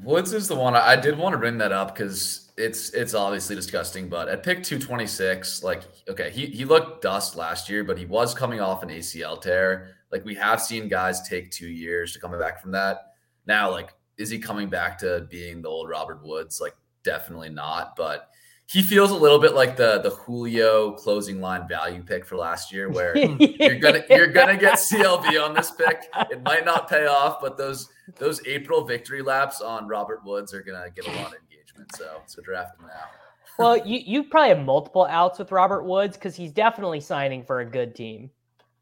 Woods is the one I did want to bring that up because it's it's obviously disgusting. But at pick two twenty six, like okay, he he looked dust last year, but he was coming off an ACL tear. Like we have seen guys take two years to come back from that. Now, like, is he coming back to being the old Robert Woods? Like, definitely not. But he feels a little bit like the the Julio closing line value pick for last year, where [LAUGHS] you're gonna you're gonna get CLV on this pick. It might not pay off, but those those April victory laps on Robert Woods are gonna get a lot of engagement. So so draft him now. [LAUGHS] well, you you probably have multiple outs with Robert Woods because he's definitely signing for a good team.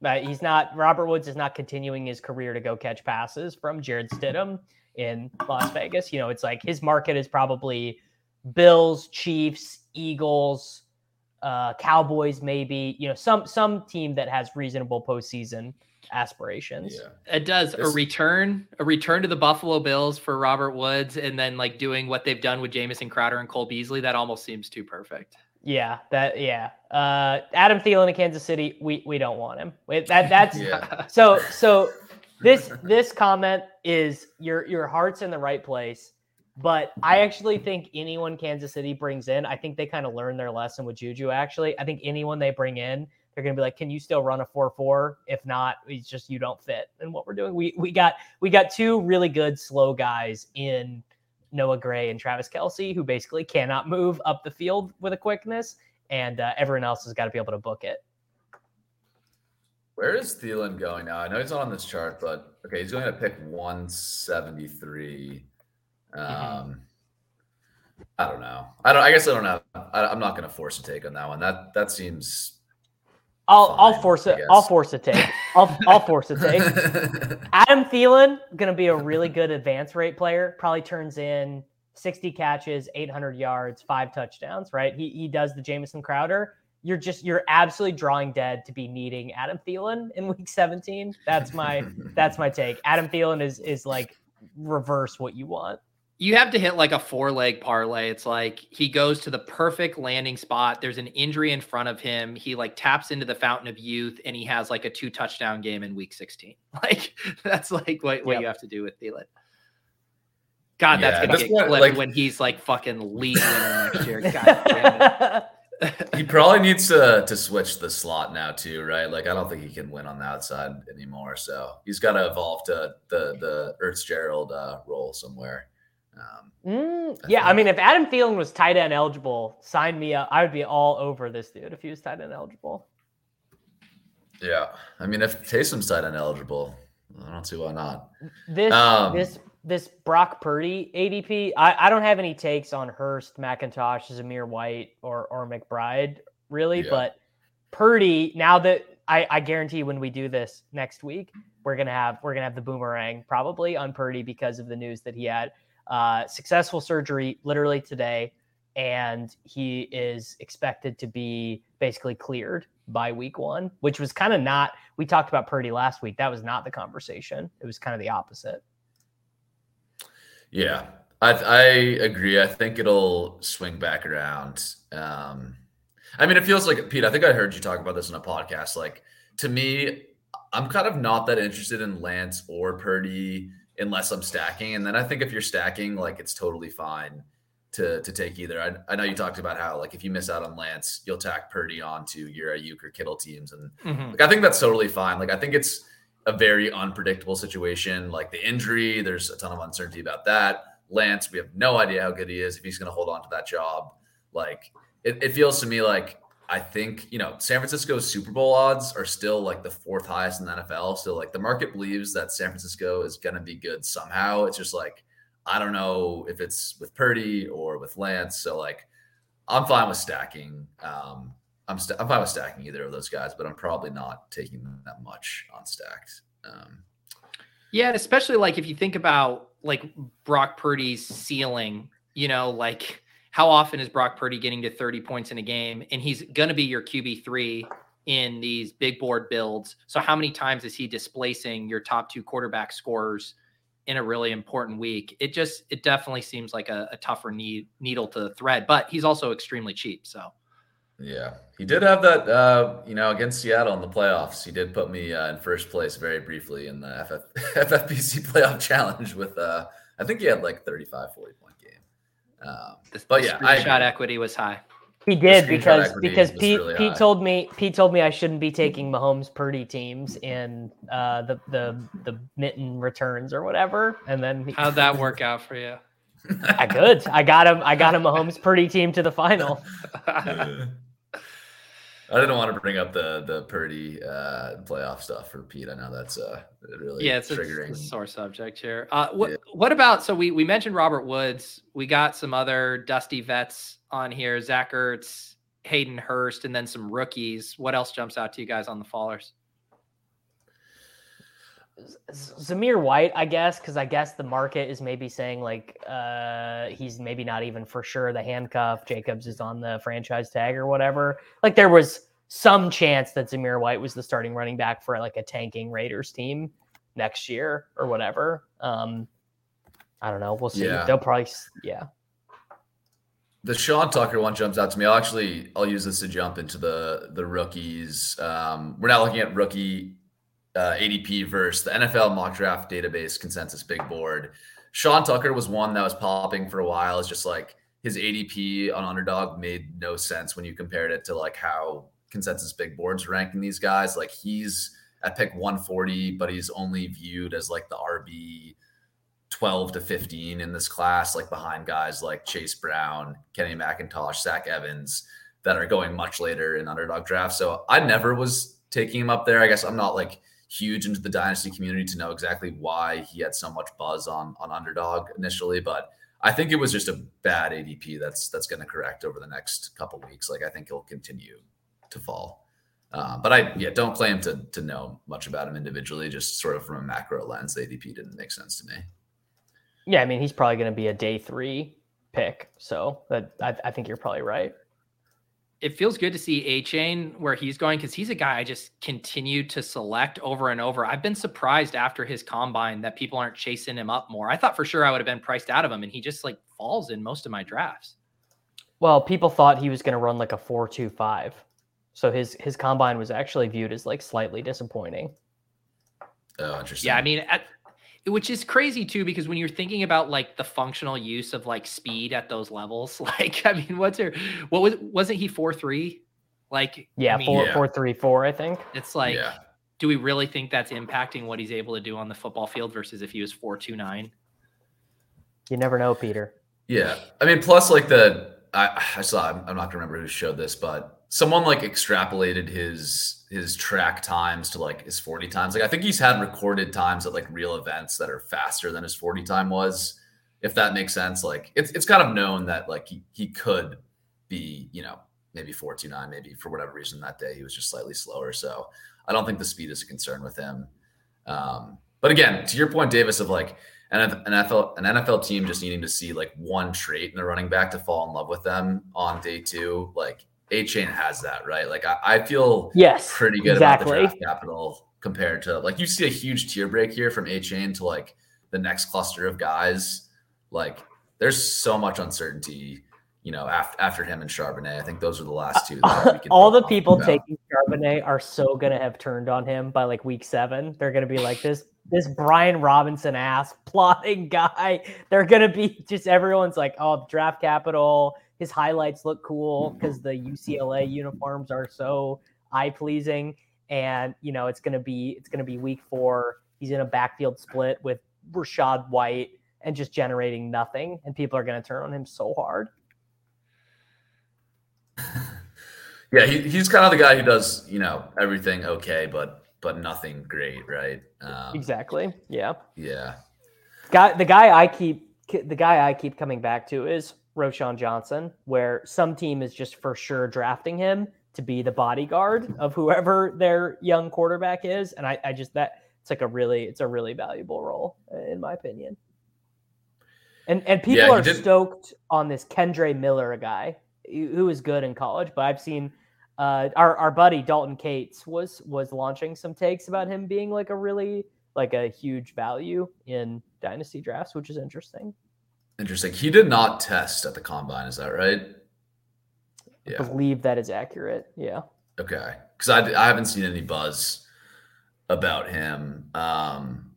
But he's not Robert Woods is not continuing his career to go catch passes from Jarrett Stidham in Las Vegas. You know, it's like his market is probably Bills, Chiefs, Eagles, uh, Cowboys, maybe you know some some team that has reasonable postseason aspirations. Yeah. It does this... a return, a return to the Buffalo Bills for Robert Woods, and then like doing what they've done with Jamison Crowder and Cole Beasley. That almost seems too perfect. Yeah, that yeah. Uh, Adam Thielen in Kansas City, we we don't want him. That that's [LAUGHS] yeah. so so. This [LAUGHS] this comment is your your heart's in the right place. But I actually think anyone Kansas City brings in, I think they kind of learn their lesson with Juju. Actually, I think anyone they bring in, they're going to be like, "Can you still run a four-four? If not, it's just you don't fit." And what we're doing, we we got we got two really good slow guys in Noah Gray and Travis Kelce, who basically cannot move up the field with a quickness, and uh, everyone else has got to be able to book it. Where is Thielen going now? I know he's not on this chart, but okay, he's going to pick 173. Mm-hmm. Um, I don't know. I don't. I guess I don't know. I, am not going to force a take on that one. That that seems. I'll fine, I'll force it. I'll force a take. I'll I'll force a take. [LAUGHS] Adam Thielen going to be a really good advance rate player. Probably turns in 60 catches, 800 yards, five touchdowns. Right. He he does the Jamison Crowder. You're just you're absolutely drawing dead to be needing Adam Thielen in week 17. That's my that's my take. Adam Thielen is is like reverse what you want you have to hit like a four leg parlay. It's like he goes to the perfect landing spot. There's an injury in front of him. He like taps into the fountain of youth and he has like a two touchdown game in week 16. [LAUGHS] Like that's like what, what yep. you have to do with Thielen. God, yeah, that's gonna get clipped like, when he's like fucking league winner next year. [LAUGHS] God he probably needs to to switch the slot now too, right? Like I don't think he can win on the outside anymore. So he's got to evolve to the the Fitzgerald uh, role somewhere. Um, mm, yeah, I mean, if Adam Thielen was tight end eligible, sign me up. I would be all over this dude if he was tight end eligible. Yeah, I mean, if Taysom's tight end eligible, I don't see why not. This um, this this Brock Purdy ADP. I, I don't have any takes on Hurst, McIntosh, Zamir White, or or McBride really, yeah. but Purdy. Now that I, I guarantee when we do this next week, we're gonna have we're gonna have the boomerang probably on Purdy because of the news that he had uh, successful surgery literally today, and he is expected to be basically cleared by week one, which was kind of not. We talked about Purdy last week. That was not the conversation. It was kind of the opposite. Yeah, I, I agree. I think it'll swing back around. Um, I mean, it feels like Pete. I think I heard you talk about this in a podcast. Like to me, I'm kind of not that interested in Lance or Purdy unless I'm stacking. And then I think if you're stacking, like it's totally fine to to take either. I, I know you talked about how like if you miss out on Lance, you'll tack Purdy onto your Aiyuk or Kittle teams, and mm-hmm. like I think that's totally fine. Like I think it's a very unpredictable situation. Like the injury, there's a ton of uncertainty about that. Lance, we have no idea how good he is if he's going to hold on to that job. Like it, it feels to me like I think, you know, San Francisco's Super Bowl odds are still like the fourth highest in the NFL. So, like, the market believes that San Francisco is going to be good somehow. It's just like, I don't know if it's with Purdy or with Lance. So, like, I'm fine with stacking. Um, I'm, st- I'm stacking either of those guys, but I'm probably not taking that much on stacked. Um, yeah, especially like if you think about like Brock Purdy's ceiling, you know, like how often is Brock Purdy getting to 30 points in a game? And he's going to be your QB3 in these big board builds. So, how many times is he displacing your top two quarterback scorers in a really important week? It just, it definitely seems like a, a tougher need, needle to thread, but he's also extremely cheap. So, yeah, he did have that, uh, you know, against Seattle in the playoffs. He did put me uh, in first place very briefly in the FF, FFPC [LAUGHS] playoff challenge with, uh, I think he had like 35, 40 point game. Um, the, but the yeah, shot equity was high. He did because because Pete really Pete high. told me Pete told me I shouldn't be taking Mahomes Purdy teams in uh, the the the mitten returns or whatever, and then he, how'd that work out for you? [LAUGHS] I good. I got him. I got a [LAUGHS] Mahomes Purdy team to the final. I didn't want to bring up the the Purdy uh, playoff stuff for Pete. I know that's uh, really yeah, it's triggering. A, it's a sore subject here. Uh, what yeah. what about? So we we mentioned Robert Woods. We got some other dusty vets on here: Zach Ertz, Hayden Hurst, and then some rookies. What else jumps out to you guys on the fallers? Zamir White, I guess, because I guess the market is maybe saying like uh, he's maybe not even for sure the handcuff. Jacobs is on the franchise tag or whatever. Like there was some chance that Zamir White was the starting running back for like a tanking Raiders team next year or whatever. Um, I don't know. We'll see. Yeah. They'll probably yeah. The Sean Tucker one jumps out to me. I'll actually I'll use this to jump into the the rookies. Um, we're not looking at rookie uh, ADP versus the NFL mock draft database consensus big board. Sean Tucker was one that was popping for a while. It's just like his ADP on underdog made no sense when you compared it to like how consensus big boards ranking these guys. Like he's at pick 140, but he's only viewed as like the RB 12 to 15 in this class, like behind guys like Chase Brown, Kenny McIntosh, Zach Evans that are going much later in underdog drafts. So I never was taking him up there. I guess I'm not like huge into the dynasty community to know exactly why he had so much buzz on on underdog initially, but I think it was just a bad ADP that's that's going to correct over the next couple weeks. Like I think he'll continue to fall. Uh, but I yeah don't claim to to know much about him individually. Just sort of from a macro lens, the ADP didn't make sense to me. Yeah, I mean he's probably going to be a day three pick, so that I, I think you're probably right it feels good to see Achane where he's going because he's a guy I just continue to select over and over. I've been surprised after his combine that people aren't chasing him up more. I thought for sure I would have been priced out of him, and he just like falls in most of my drafts. Well, people thought he was going to run like a four-two-five, so his his combine was actually viewed as like slightly disappointing. Oh, interesting. Yeah, I mean, at, which is crazy too because when you're thinking about like the functional use of like speed at those levels [LAUGHS] like i mean what's your what was wasn't he 4-3 like yeah I mean, four, yeah. four three four i think. It's like yeah. do we really think that's impacting what he's able to do on the football field versus if he was 4-2-9 you never know peter. Yeah. I mean plus like the i, I saw i'm not gonna remember who showed this but someone like extrapolated his his track times to like his 40 times. Like I think he's had recorded times at like real events that are faster than his 40 time was, if that makes sense. Like it's it's kind of known that like he he could be, you know, maybe 49, maybe for whatever reason that day he was just slightly slower. So I don't think the speed is a concern with him. Um, but again, to your point, Davis, of like an NFL an NFL team just needing to see like one trait in the running back to fall in love with them on day two, like Achane has that, right? Like I, I feel yes, pretty good exactly. about the draft capital compared to like you see a huge tier break here from Achane to like the next cluster of guys. Like there's so much uncertainty, you know, after after him and Charbonnet. I think those are the last two. [LAUGHS] All the people about. taking Charbonnet are so gonna have turned on him by like week seven. They're gonna be like this this Brian Robinson ass [LAUGHS] plotting guy. They're gonna be [LAUGHS] just everyone's like, oh, draft capital his highlights look cool because the UCLA uniforms are so eye pleasing. And you know, it's gonna be it's gonna be week four. He's in a backfield split with Rachaad White and just generating nothing. And people are gonna turn on him so hard. [LAUGHS] Yeah, he, he's kind of the guy who does, you know, everything okay, but but nothing great, right? Um, exactly. Yeah. Yeah. Guy, the guy I keep the guy I keep coming back to is Roschon Johnson, where some team is just for sure drafting him to be the bodyguard of whoever their young quarterback is. And I, I just that it's like a really it's a really valuable role in my opinion. And and people yeah, are stoked on this Kendre Miller guy who is good in college, but I've seen uh, our our buddy Dalton Kates was was launching some takes about him being like a really like a huge value in dynasty drafts, which is interesting. Interesting. He did not test at the combine. Is that right? Yeah. I believe that is accurate. Yeah. Okay. Because I, I haven't seen any buzz about him. Um,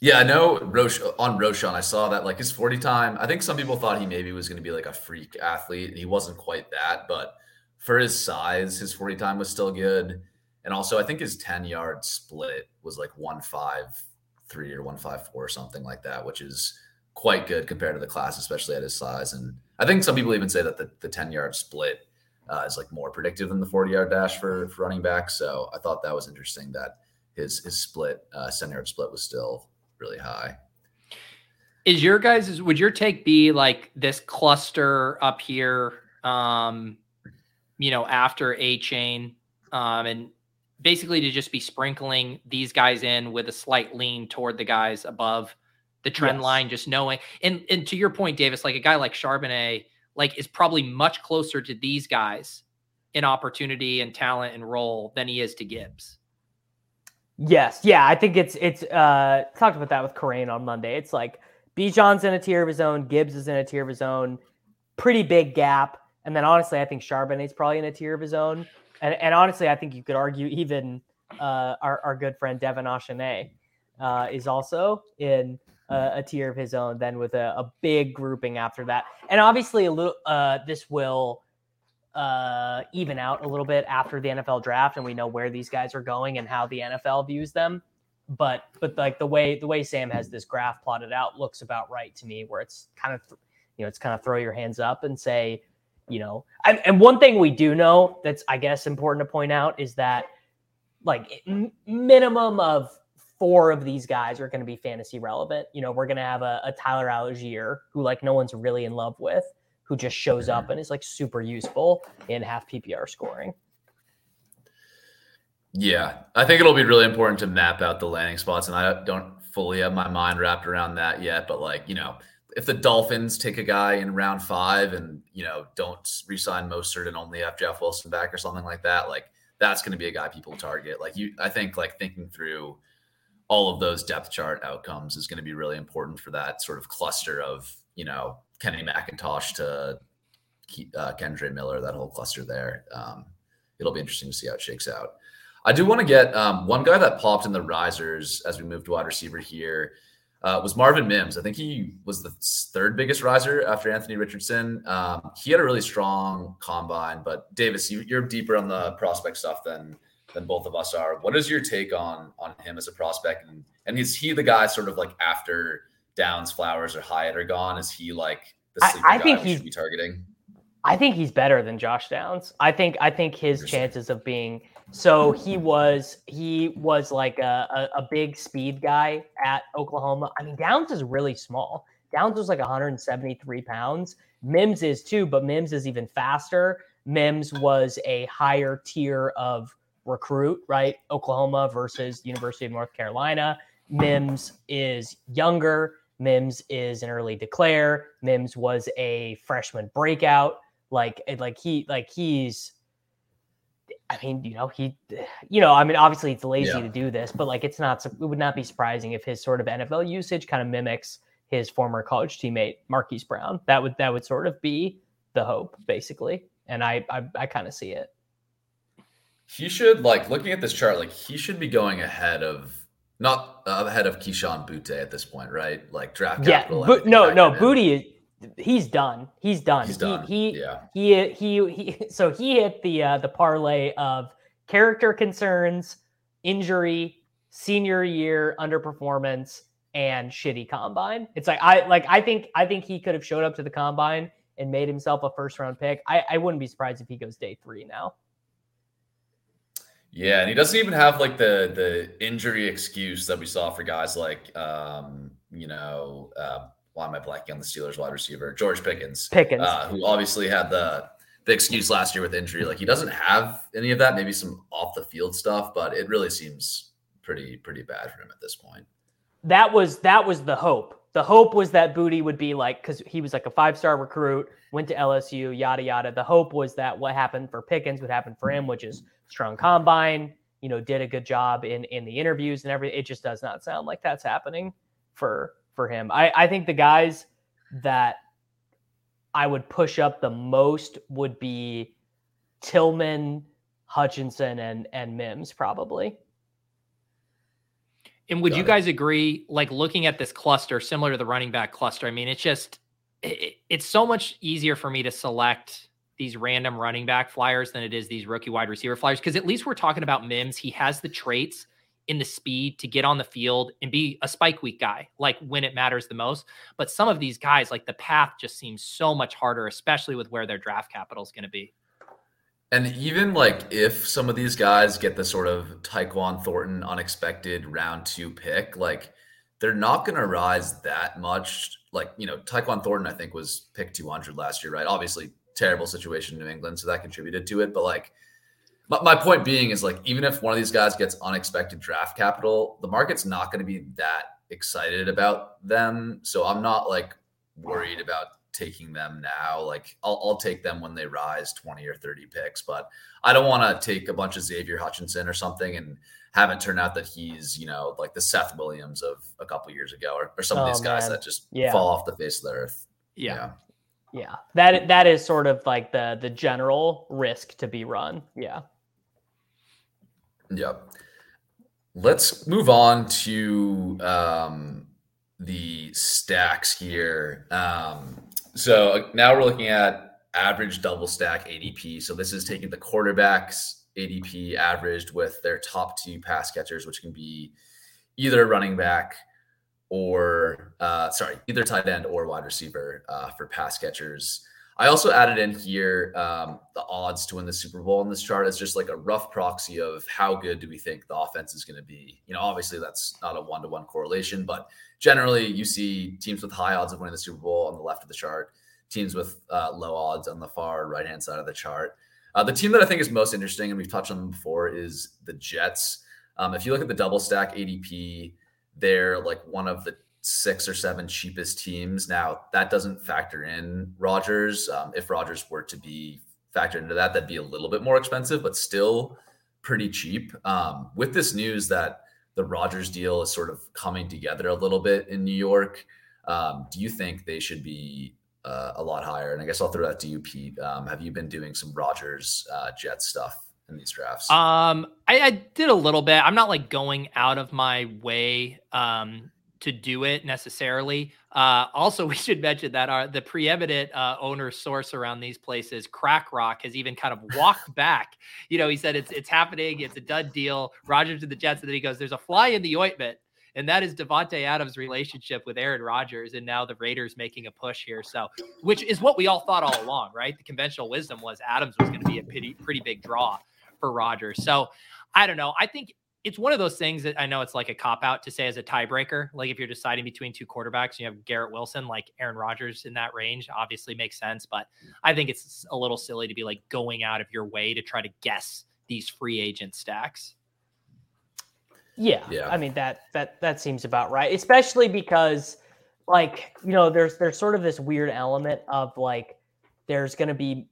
yeah, I know Roche on Roschon. I saw that like his 40 time. I think some people thought he maybe was going to be like a freak athlete, and he wasn't quite that. But for his size, his 40 time was still good. And also, I think his 10 yard split was like 153 or 154 or something like that, which is quite good compared to the class, especially at his size. And I think some people even say that the, the 10 yard split uh, is like more predictive than the 40 yard dash for, for running back. So I thought that was interesting that his his split, uh, 10 yard split was still really high. Is your guys, would your take be like this cluster up here, um, you know, after Achane, um, and basically to just be sprinkling these guys in with a slight lean toward the guys above? the trend yes. line, just knowing. And and to your point, Davis, like a guy like Charbonnet, like is probably much closer to these guys in opportunity and talent and role than he is to Gibbs. Yes, yeah, I think it's it's uh talked about that with Kerrane on Monday. It's like Bijan's in a tier of his own, Gibbs is in a tier of his own, pretty big gap. And then honestly, I think Charbonnet's probably in a tier of his own. And and honestly, I think you could argue even uh our, our good friend Devin Achane uh is also in uh, a tier of his own, then with a, a, big grouping after that. And obviously, a little uh, this will uh, even out a little bit after the NFL draft, and we know where these guys are going and how the NFL views them. But but like the way the way Sam has this graph plotted out looks about right to me, where it's kind of you know it's kind of throw your hands up and say, you know, and, and one thing we do know that's I guess important to point out is that like minimum of four of these guys are going to be fantasy relevant. You know, we're going to have a, a, Tyler Allgeier who like no one's really in love with, who just shows up mm-hmm. and is like super useful in half PPR scoring. Yeah, I think it'll be really important to map out the landing spots, and I don't fully have my mind wrapped around that yet. But like, you know, if the Dolphins take a guy in round five and you know don't resign Mostert and only have Jeff Wilson back or something like that, like that's going to be a guy people target. Like you, I think like thinking through all of those depth chart outcomes is going to be really important for that sort of cluster of you know Kenny McIntosh to uh, Kendre Miller, that whole cluster there. Um, it'll be interesting to see how it shakes out. I do want to get um, one guy that popped in the risers as we move to wide receiver here uh, was Marvin Mims. I think he was the third biggest riser after Anthony Richardson. Um, he had a really strong combine, but Davis, you, are deeper on the prospect stuff than than both of us are. What is your take on on him as a prospect? And and is he the guy sort of like after Downs, Flowers, or Hyatt are gone? Is he like the sleeper I, I guy think we he's, should be targeting? I think he's better than Josh Downs. I think I think his chances of being so he was he was like a, a, a, big speed guy at Oklahoma. I mean, Downs is really small. Downs was like 173 pounds. Mims is too, but Mims is even faster. Mims was a higher tier of recruit, right? Oklahoma versus University of North Carolina. Mims is younger. Mims is an early declare. Mims was a freshman breakout. Like, like he, like he's I mean, you know, he, you know, I mean, obviously it's lazy yeah. to do this, but like, it's not, it would not be surprising if his sort of NFL usage kind of mimics his former college teammate Marquise Brown. That would, that would sort of be the hope, basically. And I, I, I kind of see it. He should like looking at this chart, like he should be going ahead of not ahead of Kayshon Boutte at this point, right? Like draft capital. Yeah, no, no, Boutte he's done. He's done. He's done. He, he, yeah. he, he, he, [LAUGHS] so he hit the, uh, the parlay of character concerns, injury, senior year underperformance, and shitty combine. It's like, I, like, I think, I think he could have showed up to the combine and made himself a first round pick. I, I wouldn't be surprised if he goes day three now. Yeah, and he doesn't even have like the the injury excuse that we saw for guys like um, you know, uh, why am I blanking on the Steelers wide receiver? George Pickens. Pickens. Uh, who obviously had the the excuse last year with injury. Like he doesn't have any of that, maybe some off the field stuff, but it really seems pretty pretty bad for him at this point. That was that was the hope. The hope was that Boutte would be like because he was like a five star recruit, went to LSU, yada yada. The hope was that what happened for Pickens would happen for him, which is strong combine. You know, did a good job in in the interviews and everything. It just does not sound like that's happening for for him. I, I think the guys that I would push up the most would be Tillman, Hutchinson, and and Mims probably. And would Got you it. guys agree? Like looking at this cluster, similar to the running back cluster. I mean, it's just it, it's so much easier for me to select these random running back flyers than it is these rookie wide receiver flyers because at least we're talking about Mims. He has the traits in the speed to get on the field and be a spike week guy, like when it matters the most. But some of these guys, like the path just seems so much harder, especially with where their draft capital is going to be. And even like if some of these guys get the sort of Tyquan Thornton unexpected round two pick, like they're not going to rise that much. Like, you know, Tyquan Thornton, I think, was picked 200 last year, right? Obviously, terrible situation in New England. So that contributed to it. But like, my, my point being is like even if one of these guys gets unexpected draft capital, the market's not going to be that excited about them. So I'm not like worried about taking them now. Like I'll, I'll take them when they rise 20 or 30 picks, but I don't want to take a bunch of Xavier Hutchinson or something and have it turn out that he's, you know, like the Seth Williams of a couple years ago or, or some of oh, these oh, guys man. that just yeah. fall off the face of the earth. Yeah. yeah. Yeah. That that is sort of like the the general risk to be run. Yeah. Yep. Let's move on to um, the stacks here. Um, so uh, now we're looking at average double stack ADP. So this is taking the quarterbacks ADP averaged with their top two pass catchers, which can be either running back or uh, sorry, either tight end or wide receiver uh, for pass catchers. I also added in here um, the odds to win the Super Bowl in this chart as just like a rough proxy of how good do we think the offense is going to be. You know, obviously that's not a one to one correlation, but generally you see teams with high odds of winning the Super Bowl on the left of the chart, teams with uh, low odds on the far right hand side of the chart. Uh, the team that I think is most interesting, and we've touched on them before, is the Jets. Um, if you look at the double stack ADP, they're like one of the six or seven cheapest teams. Now that doesn't factor in Rodgers. Um, if Rodgers were to be factored into that, that'd be a little bit more expensive, but still pretty cheap. Um, with this news that the Rodgers deal is sort of coming together a little bit in New York, um, do you think they should be uh, a lot higher? And I guess I'll throw that to you, Pete. Um, have you been doing some Rodgers uh, Jet stuff? in these drafts? Um, I, I, did a little bit. I'm not like going out of my way um to do it necessarily. Uh, also, [LAUGHS] we should mention that our the preeminent uh, owner source around these places, Crack Rock, has even kind of walked back. [LAUGHS] You know, he said it's it's happening, it's a done deal. Rodgers to the Jets, and then he goes, "There's a fly in the ointment." and that is Davante Adams' relationship with Aaron Rodgers, and now the Raiders making a push here. So, which is what we all thought all along, right? The conventional wisdom was Adams was going to be a pretty pretty big draw for Rodgers. So, I don't know. I think it's one of those things that I know it's like a cop out to say as a tiebreaker. Like if you're deciding between two quarterbacks, you have Garrett Wilson, like Aaron Rodgers in that range, obviously makes sense. But mm. I think it's a little silly to be like going out of your way to try to guess these free agent stacks. Yeah, yeah. I mean that that that seems about right, especially because like you know there's there's sort of this weird element of like there's going to be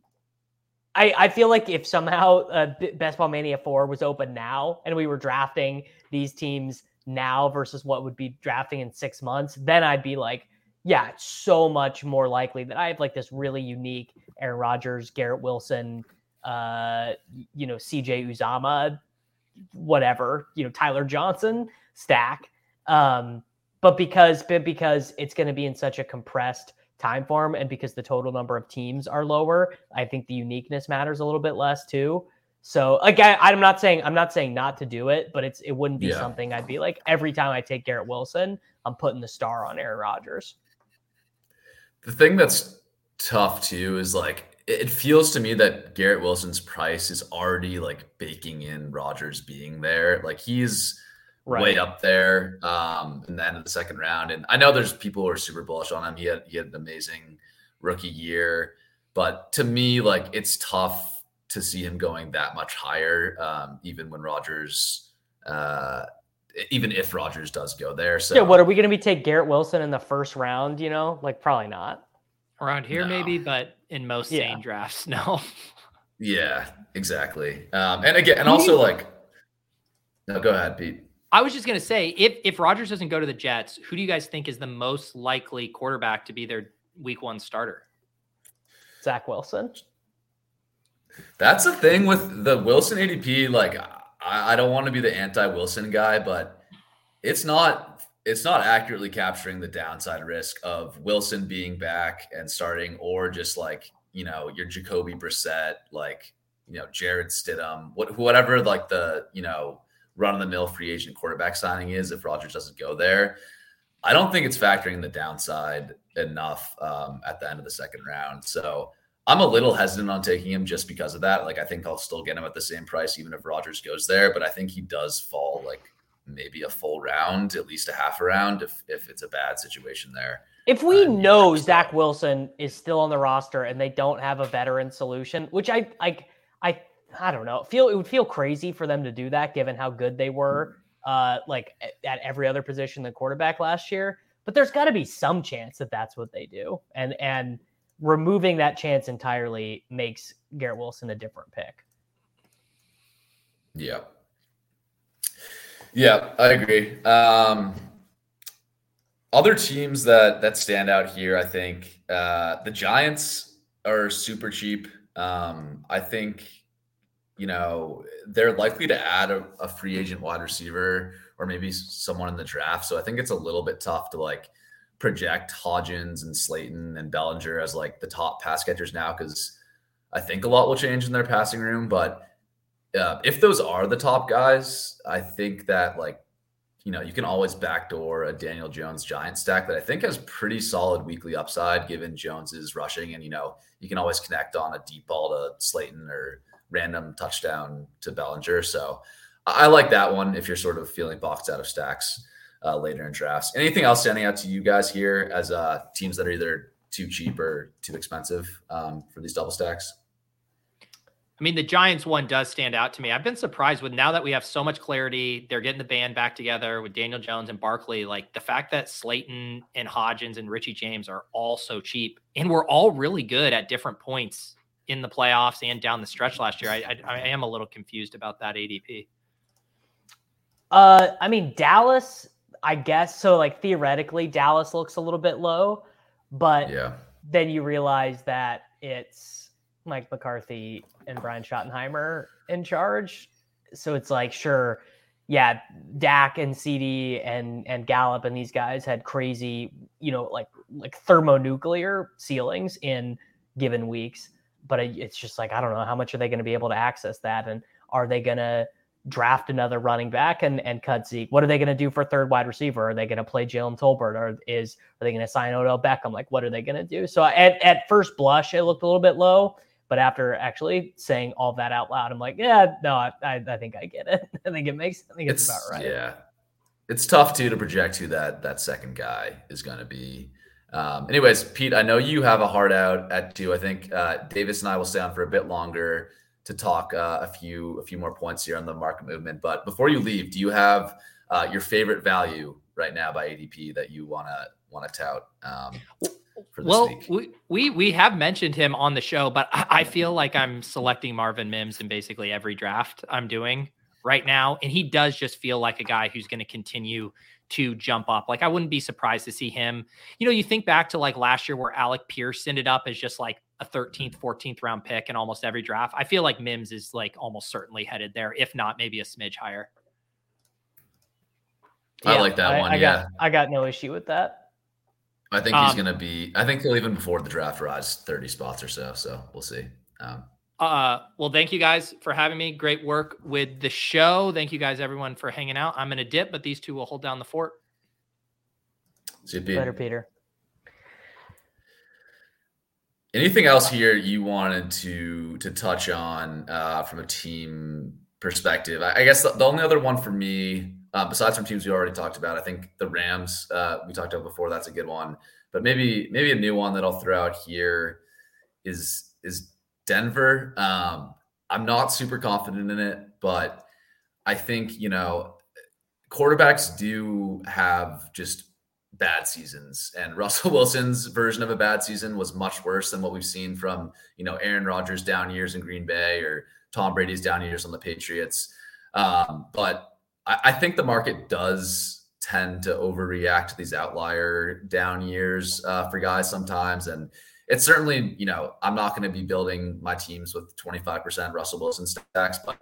I, I feel like if somehow uh, Best Ball Mania 4 was open now and we were drafting these teams now versus what would be drafting in six months, then I'd be like, yeah, it's so much more likely that I have like this really unique Aaron Rodgers, Garrett Wilson, uh, you know, CJ Uzomah, whatever, you know, Tyler Johnson stack. Um, but because but because it's going to be in such a compressed time form and because the total number of teams are lower, I think the uniqueness matters a little bit less too. So again, I'm not saying I'm not saying not to do it, but it's it wouldn't be yeah. something I'd be like every time I take Garrett Wilson, I'm putting the star on Aaron Rodgers. The thing that's tough too is like it feels to me that Garrett Wilson's price is already like baking in Rodgers being there. Like he's right. way up there um, in the end of the second round. And I know there's people who are super bullish on him. He had he had an amazing rookie year, but to me, like it's tough to see him going that much higher, um, even when Rodgers. Uh, even if Rodgers does go there, so yeah. What are we going to be take Garrett Wilson in the first round? You know, like probably not around here, no. maybe, but in most yeah. sane drafts, [LAUGHS] no. yeah, exactly. Um, and again, and also like, no, go ahead, Pete. I was just going to say, if if Rodgers doesn't go to the Jets, who do you guys think is the most likely quarterback to be their Week One starter? Zach Wilson. That's the thing with the Wilson ADP. Like, I, I don't want to be the anti-Wilson guy, but it's not it's not accurately capturing the downside risk of Wilson being back and starting, or just like you know your Jacoby Brissett, like you know Jarrett Stidham, what whatever like the you know run of the mill free agent quarterback signing is if Rodgers doesn't go there. I don't think it's factoring the downside enough um, at the end of the second round. So I'm a little hesitant on taking him just because of that. Like I think I'll still get him at the same price even if Rodgers goes there, but I think he does fall like maybe a full round, at least a half a round if if it's a bad situation there. If we know Zach Wilson is still on the roster and they don't have a veteran solution, which I like I I don't know. Feel it would feel crazy for them to do that given how good they were uh like at every other position the quarterback last year. But there's got to be some chance that that's what they do. And and removing that chance entirely makes Garrett Wilson a different pick. Yeah. Yeah, I agree. Um other teams that that stand out here, I think uh the Giants are super cheap. Um I think you know, they're likely to add a, a, free agent wide receiver or maybe someone in the draft. So I think it's a little bit tough to like project Hodgins and Slayton and Bellinger as like the top pass catchers now because I think a lot will change in their passing room. But uh, if those are the top guys, I think that like you know you can always backdoor a Daniel Jones Giant stack that I think has pretty solid weekly upside given Jones's rushing and you know you can always connect on a deep ball to Slayton or random touchdown to Bellinger. So I like that one if you're sort of feeling boxed out of stacks uh, later in drafts. Anything else standing out to you guys here as uh, teams that are either too cheap or too expensive um, for these double stacks? I mean, the Giants one does stand out to me. I've been surprised with now that we have so much clarity. They're getting the band back together with Daniel Jones and Barkley. Like the fact that Slayton and Hodgins and Richie James are all so cheap and we're all really good at different points in the playoffs and down the stretch last year. I, I, I am a little confused about that ADP. Uh, I mean Dallas, I guess so. Like theoretically, Dallas looks a little bit low, but yeah, then you realize that it's Mike McCarthy and Brian Schottenheimer in charge. So it's like, sure, yeah, Dak and CeeDee and and Gallup and these guys had crazy, you know, like like thermonuclear ceilings in given weeks but it's just like I don't know how much are they going to be able to access that, and are they going to draft another running back and, and cut Zeke? What are they going to do for third wide receiver? Are they going to play Jalen Tolbert or is are they going to sign Odell Beckham? Like, what are they going to do? So at, at first blush, it looked a little bit low, but after actually saying all that out loud, I'm like, yeah, no, I, I, I think I get it. [LAUGHS] I think it makes, I think it's, it's about right. Yeah. It's tough too to project who that that second guy is going to be. Um, anyways, Pete, I know you have a heart out at two. I think uh, Davis and I will stay on for a bit longer to talk uh, a few a few more points here on the market movement. But before you leave, do you have uh, your favorite value right now by ADP that you want to want to tout? Um, well, week? we, we we have mentioned him on the show, but I, I feel like I'm selecting Marvin Mims in basically every draft I'm doing right now, and he does just feel like a guy who's going to continue to jump up. Like I wouldn't be surprised to see him. You know, you think back to like last year where Alec Pierce ended up as just like a 13th, 14th round pick in almost every draft. I feel like Mims is like almost certainly headed there, if not maybe a smidge higher. I like that I, one. I yeah. Got, I got no issue with that. I think he's um, going to be, I think he'll even before the draft rise 30 spots or so. So we'll see. Um, uh, well, thank you guys for having me. Great work with the show. Thank you guys, everyone, for hanging out. I'm going to dip, but these two will hold down the fort. See you, Peter. Later, Peter. Anything else here you wanted to to touch on uh, from a team perspective? I, I guess the, the, only other one for me, uh, besides from teams we already talked about, I think the Rams uh, we talked about before. That's a good one, but maybe maybe a new one that I'll throw out here is is Denver. Um, I'm not super confident in it, but I think you know quarterbacks do have just bad seasons and [LAUGHS] Russell Wilson's version of a bad season was much worse than what we've seen from, you know, Aaron Rodgers down years in Green Bay or Tom Brady's down years on the Patriots. Um, but I, I, think the market does tend to overreact to these outlier down years uh, for guys sometimes. And it's certainly, you know, I'm not going to be building my teams with 25% Russell Wilson stacks, but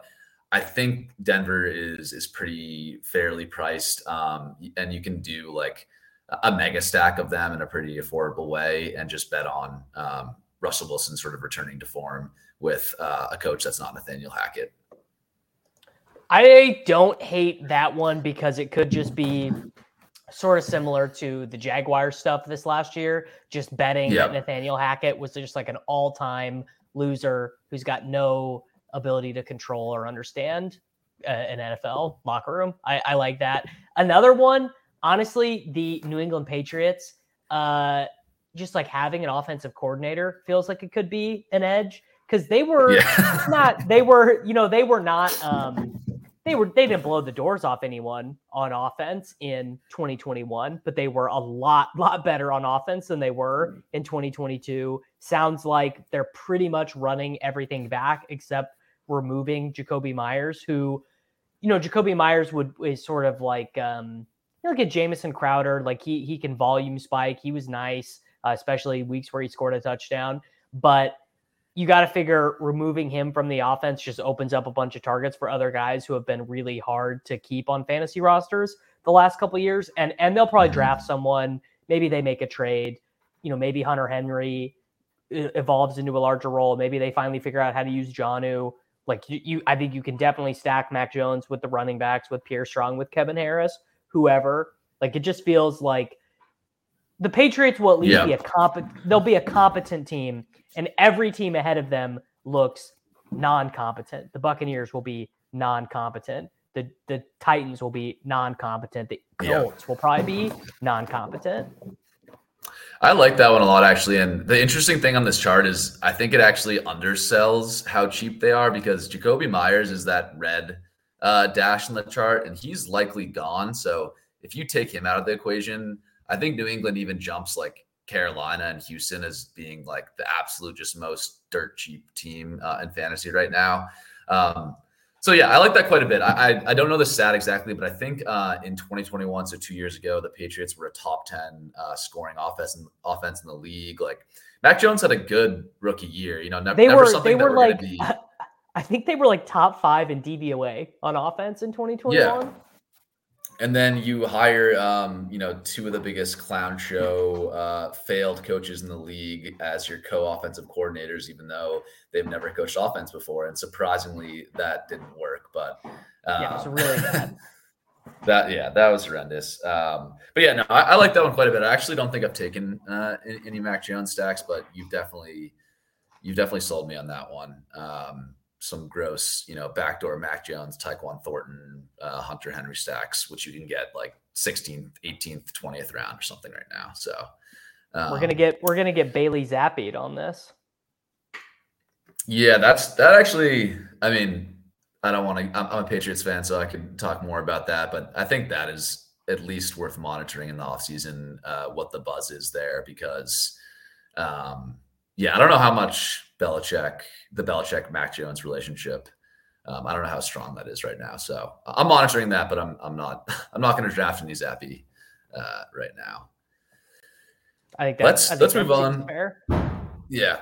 I think Denver is is pretty fairly priced. Um, and you can do like a mega stack of them in a pretty affordable way and just bet on um, Russell Wilson sort of returning to form with uh, a coach that's not Nathaniel Hackett. I don't hate that one because it could just be sort of similar to the Jaguar stuff this last year, just betting yep. that Nathaniel Hackett was just like an all time loser who's got no ability to control or understand uh, an NFL locker room. I, I like that. Another one honestly, the New England Patriots, uh, just like having an offensive coordinator feels like it could be an edge because they were yeah. not, they were, you know, they were not, um, they were, they didn't blow the doors off anyone on offense in 2021, but they were a lot, [LAUGHS] lot better on offense than they were in 2022. Sounds like they're pretty much running everything back except removing Jakobi Myers, who, you know, Jakobi Myers would is sort of like, um, you look at Jamison Crowder, like he he can volume spike. He was nice, uh, especially weeks where he scored a touchdown. But you got to figure removing him from the offense just opens up a bunch of targets for other guys who have been really hard to keep on fantasy rosters the last couple years. And and they'll probably draft someone. Maybe they make a trade. You know, maybe Hunter Henry evolves into a larger role. Maybe they finally figure out how to use Jonnu. Like you, you, I think you can definitely stack Mac Jones with the running backs, with Pierre Strong, with Kevin Harris whoever. Like it just feels like the Patriots will at least yeah. be a competent. They'll be a competent team, and every team ahead of them looks non-competent. The Buccaneers will be non-competent. The the Titans will be non-competent. The Colts yeah. will probably be non-competent. I like that one a lot, actually. And the interesting thing on this chart is I think it actually undersells how cheap they are because Jakobi Myers is that red uh, dash in the chart, and he's likely gone. So if you take him out of the equation, I think New England even jumps like Carolina and Houston as being like the absolute just most dirt cheap team uh, in fantasy right now. Um, so yeah, I like that quite a bit. I, I, I don't know the stat exactly, but I think uh, in 2021, so two years ago, the Patriots were a top 10 uh, scoring offense in, offense in the league. Like Mac Jones had a good rookie year. You know, never, they were they were like be... [LAUGHS] I think they were like top five in DVOA on offense in 2021. Yeah. And then you hire, um, you know, two of the biggest clown show uh, failed coaches in the league as your co-offensive coordinators, even though they've never coached offense before. And surprisingly, that didn't work. But um, yeah, it was really bad. [LAUGHS] that yeah, that was horrendous. Um, but yeah, no, I, I, like that one quite a bit. I actually don't think I've taken uh, any Mac Jones stacks, but you've definitely you've definitely sold me on that one. Um, some gross, you know, backdoor Mac Jones, Tyquan Thornton, uh, Hunter Henry stacks, which you can get like 16th, 18th, 20th round or something right now. So um, we're gonna get we're gonna get Bailey Zappe on this. Yeah, that's that actually. I mean, I don't want to. I'm, I'm a Patriots fan, so I can talk more about that. But I think that is at least worth monitoring in the offseason, uh, what the buzz is there because, um, yeah, I don't know how much Belichick, the Belichick Mac Jones relationship. Um, I don't know how strong that is right now. So I'm monitoring that, but I'm I'm not [LAUGHS] I'm not going to draft any Zappe uh, right now. I think let's think let's move on. Fair. Yeah,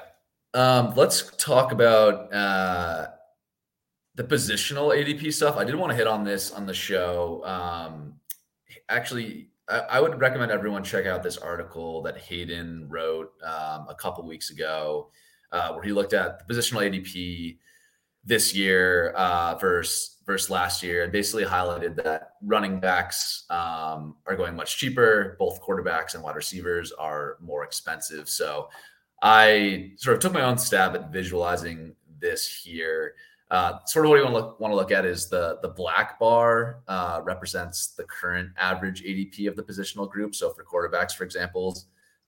um, let's talk about uh, the positional ADP stuff. I did want to hit on this on the show. Um, actually, I, I, would recommend everyone check out this article that Hayden wrote um, a couple weeks ago uh, where he looked at the positional ADP this year uh, versus versus last year, and basically highlighted that running backs um, are going much cheaper. Both quarterbacks and wide receivers are more expensive. So I sort of took my own stab at visualizing this here. Uh, sort of what you want to look, want to look at is the the black bar uh, represents the current average ADP of the positional group. So for quarterbacks, for example,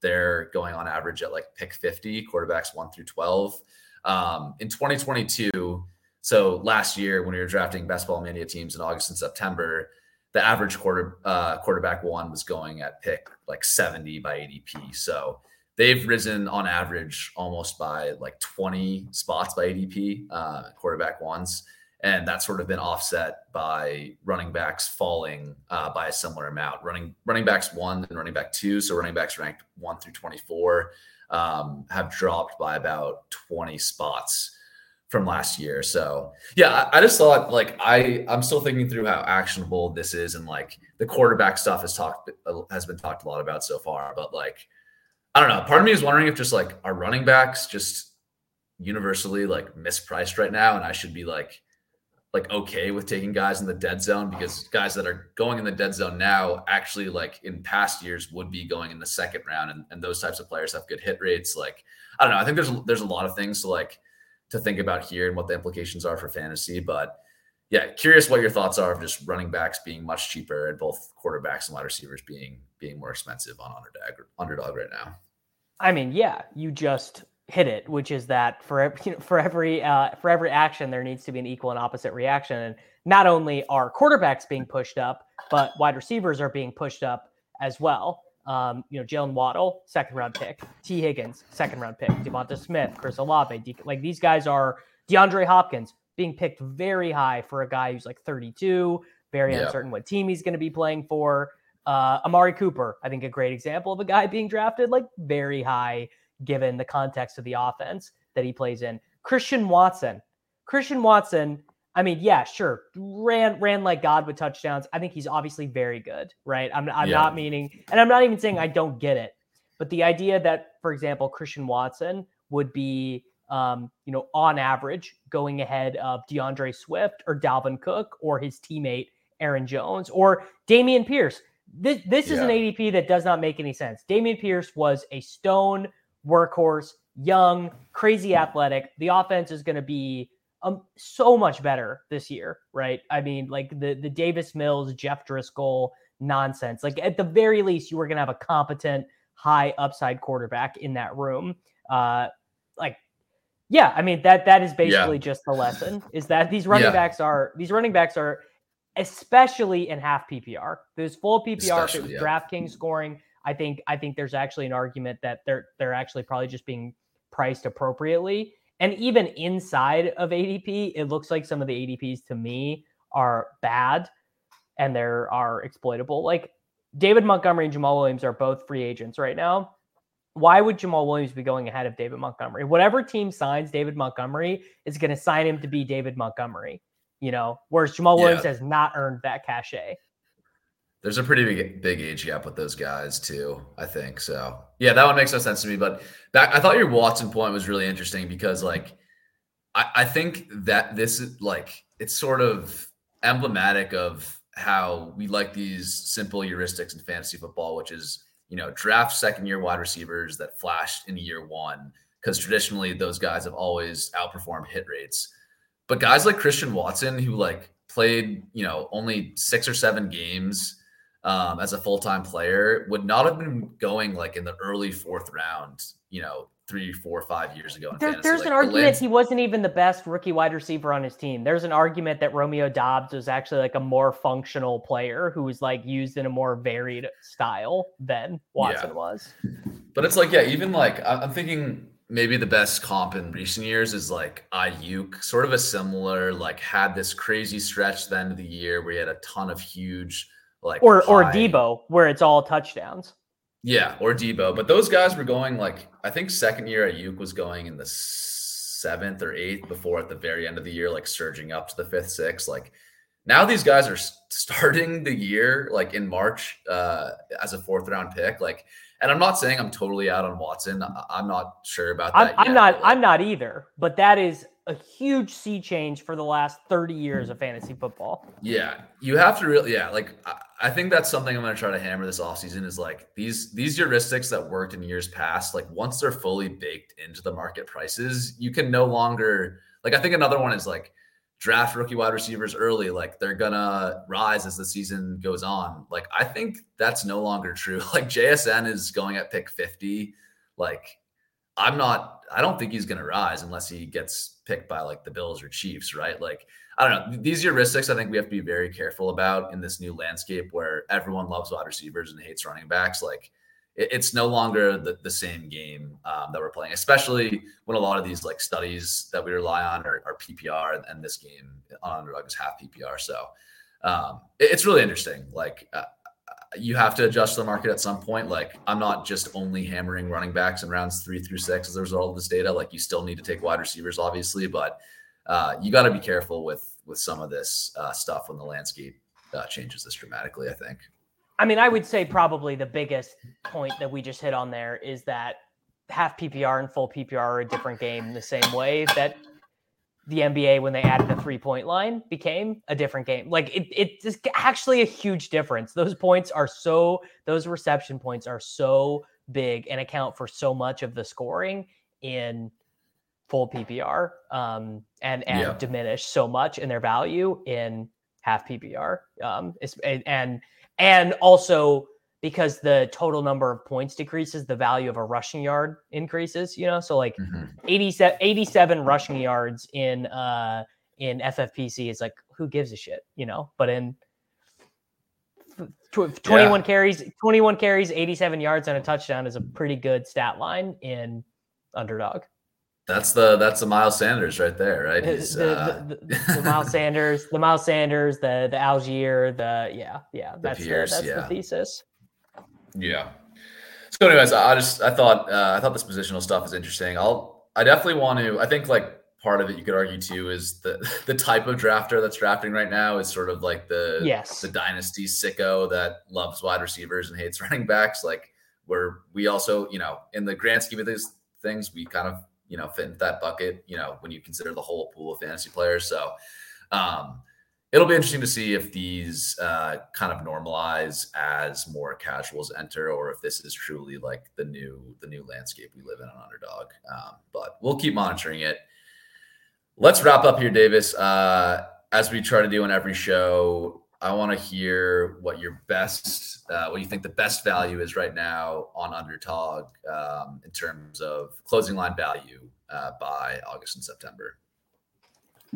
they're going on average at like pick 50, quarterbacks one through 12. Um, in 2022, so last year when we were drafting best ball mania teams in August and September, the average quarter uh, quarterback one was going at pick like 70 by ADP. So they've risen on average almost by like 20 spots by ADP uh, quarterback ones and that's sort of been offset by running backs falling uh, by a similar amount. Running running backs one and running back two, so running backs ranked one through twenty four, um, have dropped by about twenty spots from last year. So yeah, I, I, just thought like I I'm still thinking through how actionable this is, and like the quarterback stuff has talked has been talked a lot about so far, but like I don't know. Part of me is wondering if just like our running backs just universally like mispriced right now, and I should be like like okay with taking guys in the dead zone because guys that are going in the dead zone now actually like in past years would be going in the second round and, and those types of players have good hit rates. Like i don't know. I think there's there's a lot of things to like to think about here and what the implications are for fantasy but yeah curious what your thoughts are of just running backs being much cheaper and both quarterbacks and wide receivers being being more expensive on underdog underdog right now. I mean yeah you just hit it, which is that for you know, for every uh, for every action there needs to be an equal and opposite reaction. And not only are quarterbacks being pushed up, but wide receivers are being pushed up as well. Um, you know, Jaylen Waddle, second round pick. Tee Higgins, second round pick. Devonta Smith, Chris Olave, De- like these guys are DeAndre Hopkins being picked very high for a guy who's like 32, very yeah. uncertain what team he's going to be playing for. Uh, Amari Cooper, I think a great example of a guy being drafted like very high given the context of the offense that he plays in. Christian Watson. Christian Watson, I mean, yeah, sure, ran ran like God with touchdowns. I think he's obviously very good, right? I'm I'm yeah. not meaning, and I'm not even saying I don't get it, but the idea that, for example, Christian Watson would be, um, you know, on average going ahead of D'Andre Swift or Dalvin Cook or his teammate Aaron Jones or Dameon Pierce. This this yeah. is an ADP that does not make any sense. Dameon Pierce was a stone workhorse, young, crazy athletic. The offense is going to be um, so much better this year, right? I mean, like the the Davis Mills, Jeff Driskel nonsense. Like at the very least, you were going to have a competent, high upside quarterback in that room. Uh, like, yeah, I mean that that is basically yeah. just the lesson is that these running yeah. backs are these running backs are especially in half PPR. There's full PPR, if it was yeah. DraftKings scoring I think I think there's actually an argument that they're they're actually probably just being priced appropriately. And even inside of ADP, it looks like some of the ADPs to me are bad and there are exploitable. Like David Montgomery and Jamaal Williams are both free agents right now. Why would Jamaal Williams be going ahead of David Montgomery? Whatever team signs David Montgomery is going to sign him to be David Montgomery, you know, whereas Jamaal yeah. Williams has not earned that cachet. There's a pretty big big age gap with those guys too. I think so. Yeah, that one makes no sense to me. But that I thought your Watson point was really interesting because like I, I think that this is like it's sort of emblematic of how we like these simple heuristics in fantasy football, which is you know draft second year wide receivers that flashed in year one because traditionally those guys have always outperformed hit rates. But guys like Christian Watson, who like played, you know, only six or seven games um, as a full time player, would not have been going like in the early fourth round, you know, three, four, five years ago. There, there's like, an argument Lance... he wasn't even the best rookie wide receiver on his team. There's an argument that Romeo Doubs was actually like a more functional player who was like used in a more varied style than Watson yeah. was. But it's like, yeah, even like I'm thinking maybe the best comp in recent years is like Aiyuk, sort of a similar, like had this crazy stretch the end of the year where he had a ton of huge like or high... or Deebo where it's all touchdowns. Yeah, or Deebo, But those guys were going like I think second year Aiyuk was going in the seventh or eighth before at the very end of the year, like surging up to the fifth, sixth. Like now these guys are starting the year like in March uh, as a fourth round pick. Like and I'm not saying I'm totally out on Watson. I'm not sure about that. I'm, I'm not. I'm not either. But that is a huge sea change for the last 30 years of fantasy football. Yeah, you have to really. Yeah, like I think that's something I'm going to try to hammer this offseason is like these these heuristics that worked in years past. Like once they're fully baked into the market prices, you can no longer. Like I think another one is like draft rookie wide receivers early, like they're gonna rise as the season goes on. Like I think that's no longer true. [LAUGHS] Like JSN is going at pick 50. Like I'm not I don't think he's gonna rise unless he gets picked by like the Bills or Chiefs, right? Like I don't know. These heuristics I think we have to be very careful about in this new landscape where everyone loves wide receivers and hates running backs. Like it's no longer the, the same game um, that we're playing, especially when a lot of these like studies that we rely on are, are PPR, and this game on underdog is half PPR. So um, it, it's really interesting. Like uh, you have to adjust the market at some point. Like I'm not just only hammering running backs in rounds three through six as a result of this data. Like you still need to take wide receivers, obviously, but uh, you got to be careful with with some of this uh, stuff when the landscape uh, changes this dramatically. I think. I mean, I would say probably the biggest point that we just hit on there is that half PPR and full PPR are a different game the same way that the NBA when they added the three point line became a different game. Like it, it's actually a huge difference. Those points are so, those reception points are so big and account for so much of the scoring in full PPR um, and and yeah. diminish so much in their value in half PPR. Um, and and also because the total number of points decreases, the value of a rushing yard increases, you know? So like mm-hmm. 87, 87 rushing yards in uh in FFPC is like who gives a shit, you know? But in 21 yeah. carries, 21 carries, 87 yards and a touchdown is a pretty good stat line in underdog. That's the that's the Miles Sanders right there, right? He's, the, uh... the, the, the, Miles Sanders, the Miles Sanders, the the Allgeier, the yeah, yeah. That's the, Pierce, that's yeah. the thesis. Yeah. So, anyways, I just I thought uh, I thought this positional stuff is interesting. I'll I definitely want to. I think like part of it you could argue too is the [LAUGHS] the type of drafter that's drafting right now is sort of like the yes the dynasty sicko that loves wide receivers and hates [LAUGHS] running backs. Like where we also you know in the grand scheme of these things we kind of you know, fit into that bucket, you know, when you consider the whole pool of fantasy players. So um, it'll be interesting to see if these uh, kind of normalize as more casuals enter, or if this is truly like the new the new landscape we live in on underdog. Um, but we'll keep monitoring it. Let's wrap up here, Davis. Uh, as we try to do on every show, I want to hear what your best, uh, what you think the best value is right now on Underdog um, in terms of closing line value uh, by August and September.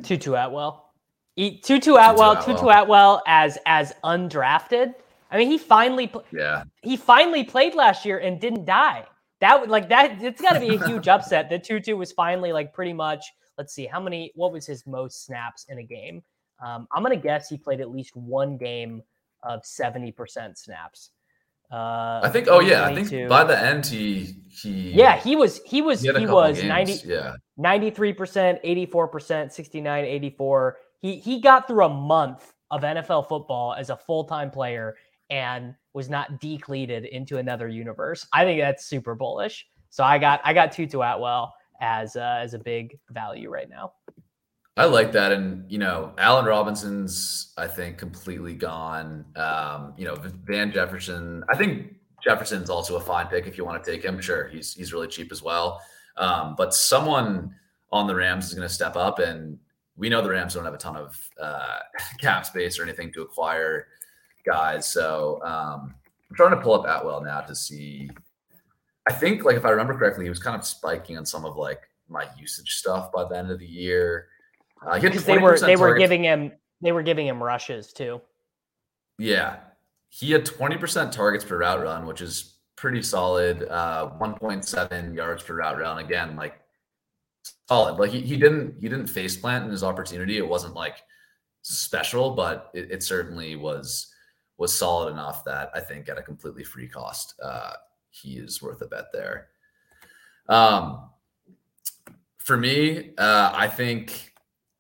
Tutu Atwell, Tutu Atwell, Tutu Atwell as as undrafted. I mean, he finally, yeah, he finally played last year and didn't die. That would like that. It's got to be a [LAUGHS] huge upset that Tutu was finally like pretty much. Let's see how many. What was his most snaps in a game? Um, I'm going to guess he played at least one game of 70% snaps. Uh, I think. Oh yeah, I think by the end he he. Yeah, he was he was he, he was games. 90 yeah 93 percent, 84 percent, 69, 84. He he got through a month of NFL football as a full time player and was not decleated into another universe. I think that's super bullish. So I got I got Tutu Atwell as uh, as a big value right now. I like that, and you know, Allen Robinson's I think completely gone. Um, you know, Van Jefferson. I think Jefferson's also a fine pick if you want to take him. Sure, he's he's really cheap as well. Um, but someone on the Rams is going to step up, and we know the Rams don't have a ton of uh, [LAUGHS] cap space or anything to acquire guys. So um, I'm trying to pull up Atwell now to see. I think, like if I remember correctly, he was kind of spiking on some of like my usage stuff by the end of the year. Uh, because they were they were giving him they were giving him rushes too. Yeah, he had 20% targets per route run, which is pretty solid. Uh, 1.7 yards per route run. Again, like solid. Like he, he didn't he didn't face plant in his opportunity. It wasn't like special, but it, it certainly was was solid enough that I think at a completely free cost, uh, he is worth a bet there. Um, for me, uh, I think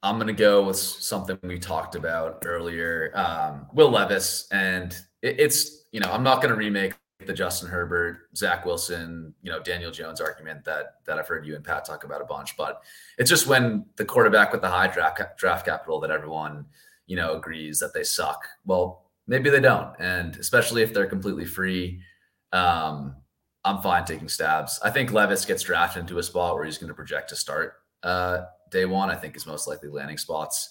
I'm going to go with something we talked about earlier. Um, Will Levis, and it, it's you know I'm not going to remake the Justin Herbert, Zach Wilson, you know Daniel Jones argument that that I've heard you and Pat talk about a bunch, but it's just when the quarterback with the high draft draft capital that everyone you know agrees that they suck. Well, maybe they don't, and especially if they're completely free. Um, I'm fine taking stabs. I think Levis gets drafted into a spot where he's going to project to start uh, day one. I think his most likely landing spots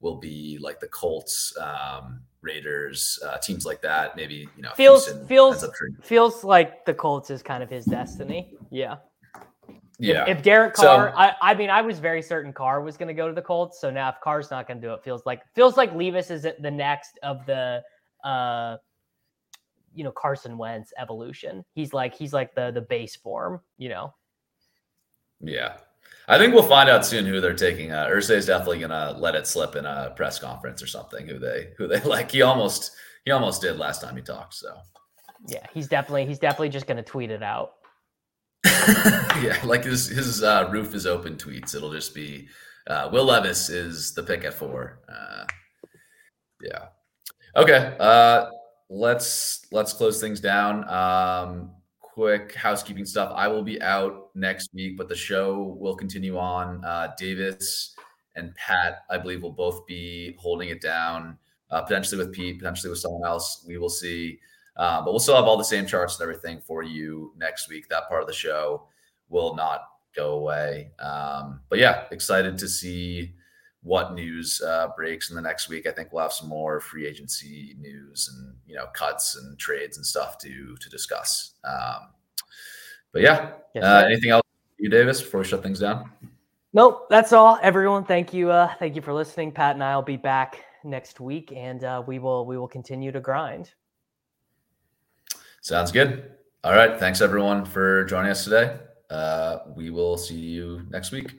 will be like the Colts, um, Raiders, uh, teams like that. Maybe you know feels Houston feels feels like the Colts is kind of his destiny. Yeah. Yeah. If, if Derek Carr, so, I, I mean, I was very certain Carr was going to go to the Colts. So now if Carr's not going to do it, feels like feels like Levis is the next of the, uh, you know, Carson Wentz evolution. He's like he's like the the base form. You know. Yeah. I think we'll find out soon who they're taking. Uh, Irsay is definitely gonna let it slip in a press conference or something. Who they who they [LAUGHS] like. He almost he almost did last time he talked. So yeah, he's definitely he's definitely just gonna tweet it out. [LAUGHS] yeah, like his his uh, roof is open tweets. It'll just be uh, Will Levis is the pick at four. Uh, yeah. Okay. Uh, let's let's close things down. Um, quick housekeeping stuff. I will be out next week, but the show will continue on. Uh, Davis and Pat, I believe, will both be holding it down, uh, potentially with Pete, potentially with someone else. We will see. Uh, but we'll still have all the same charts and everything for you next week. That part of the show will not go away. Um, but yeah, excited to see what news uh, breaks in the next week. I think we'll have some more free agency news and you know cuts and trades and stuff to to discuss. Um, but yeah, yes, uh, anything else, you Davis, before we shut things down? Nope, that's all. Everyone, thank you. Uh, thank you for listening. Pat and I will be back next week, and uh, we will we will continue to grind. Sounds good. All right, thanks everyone for joining us today. Uh, we will see you next week.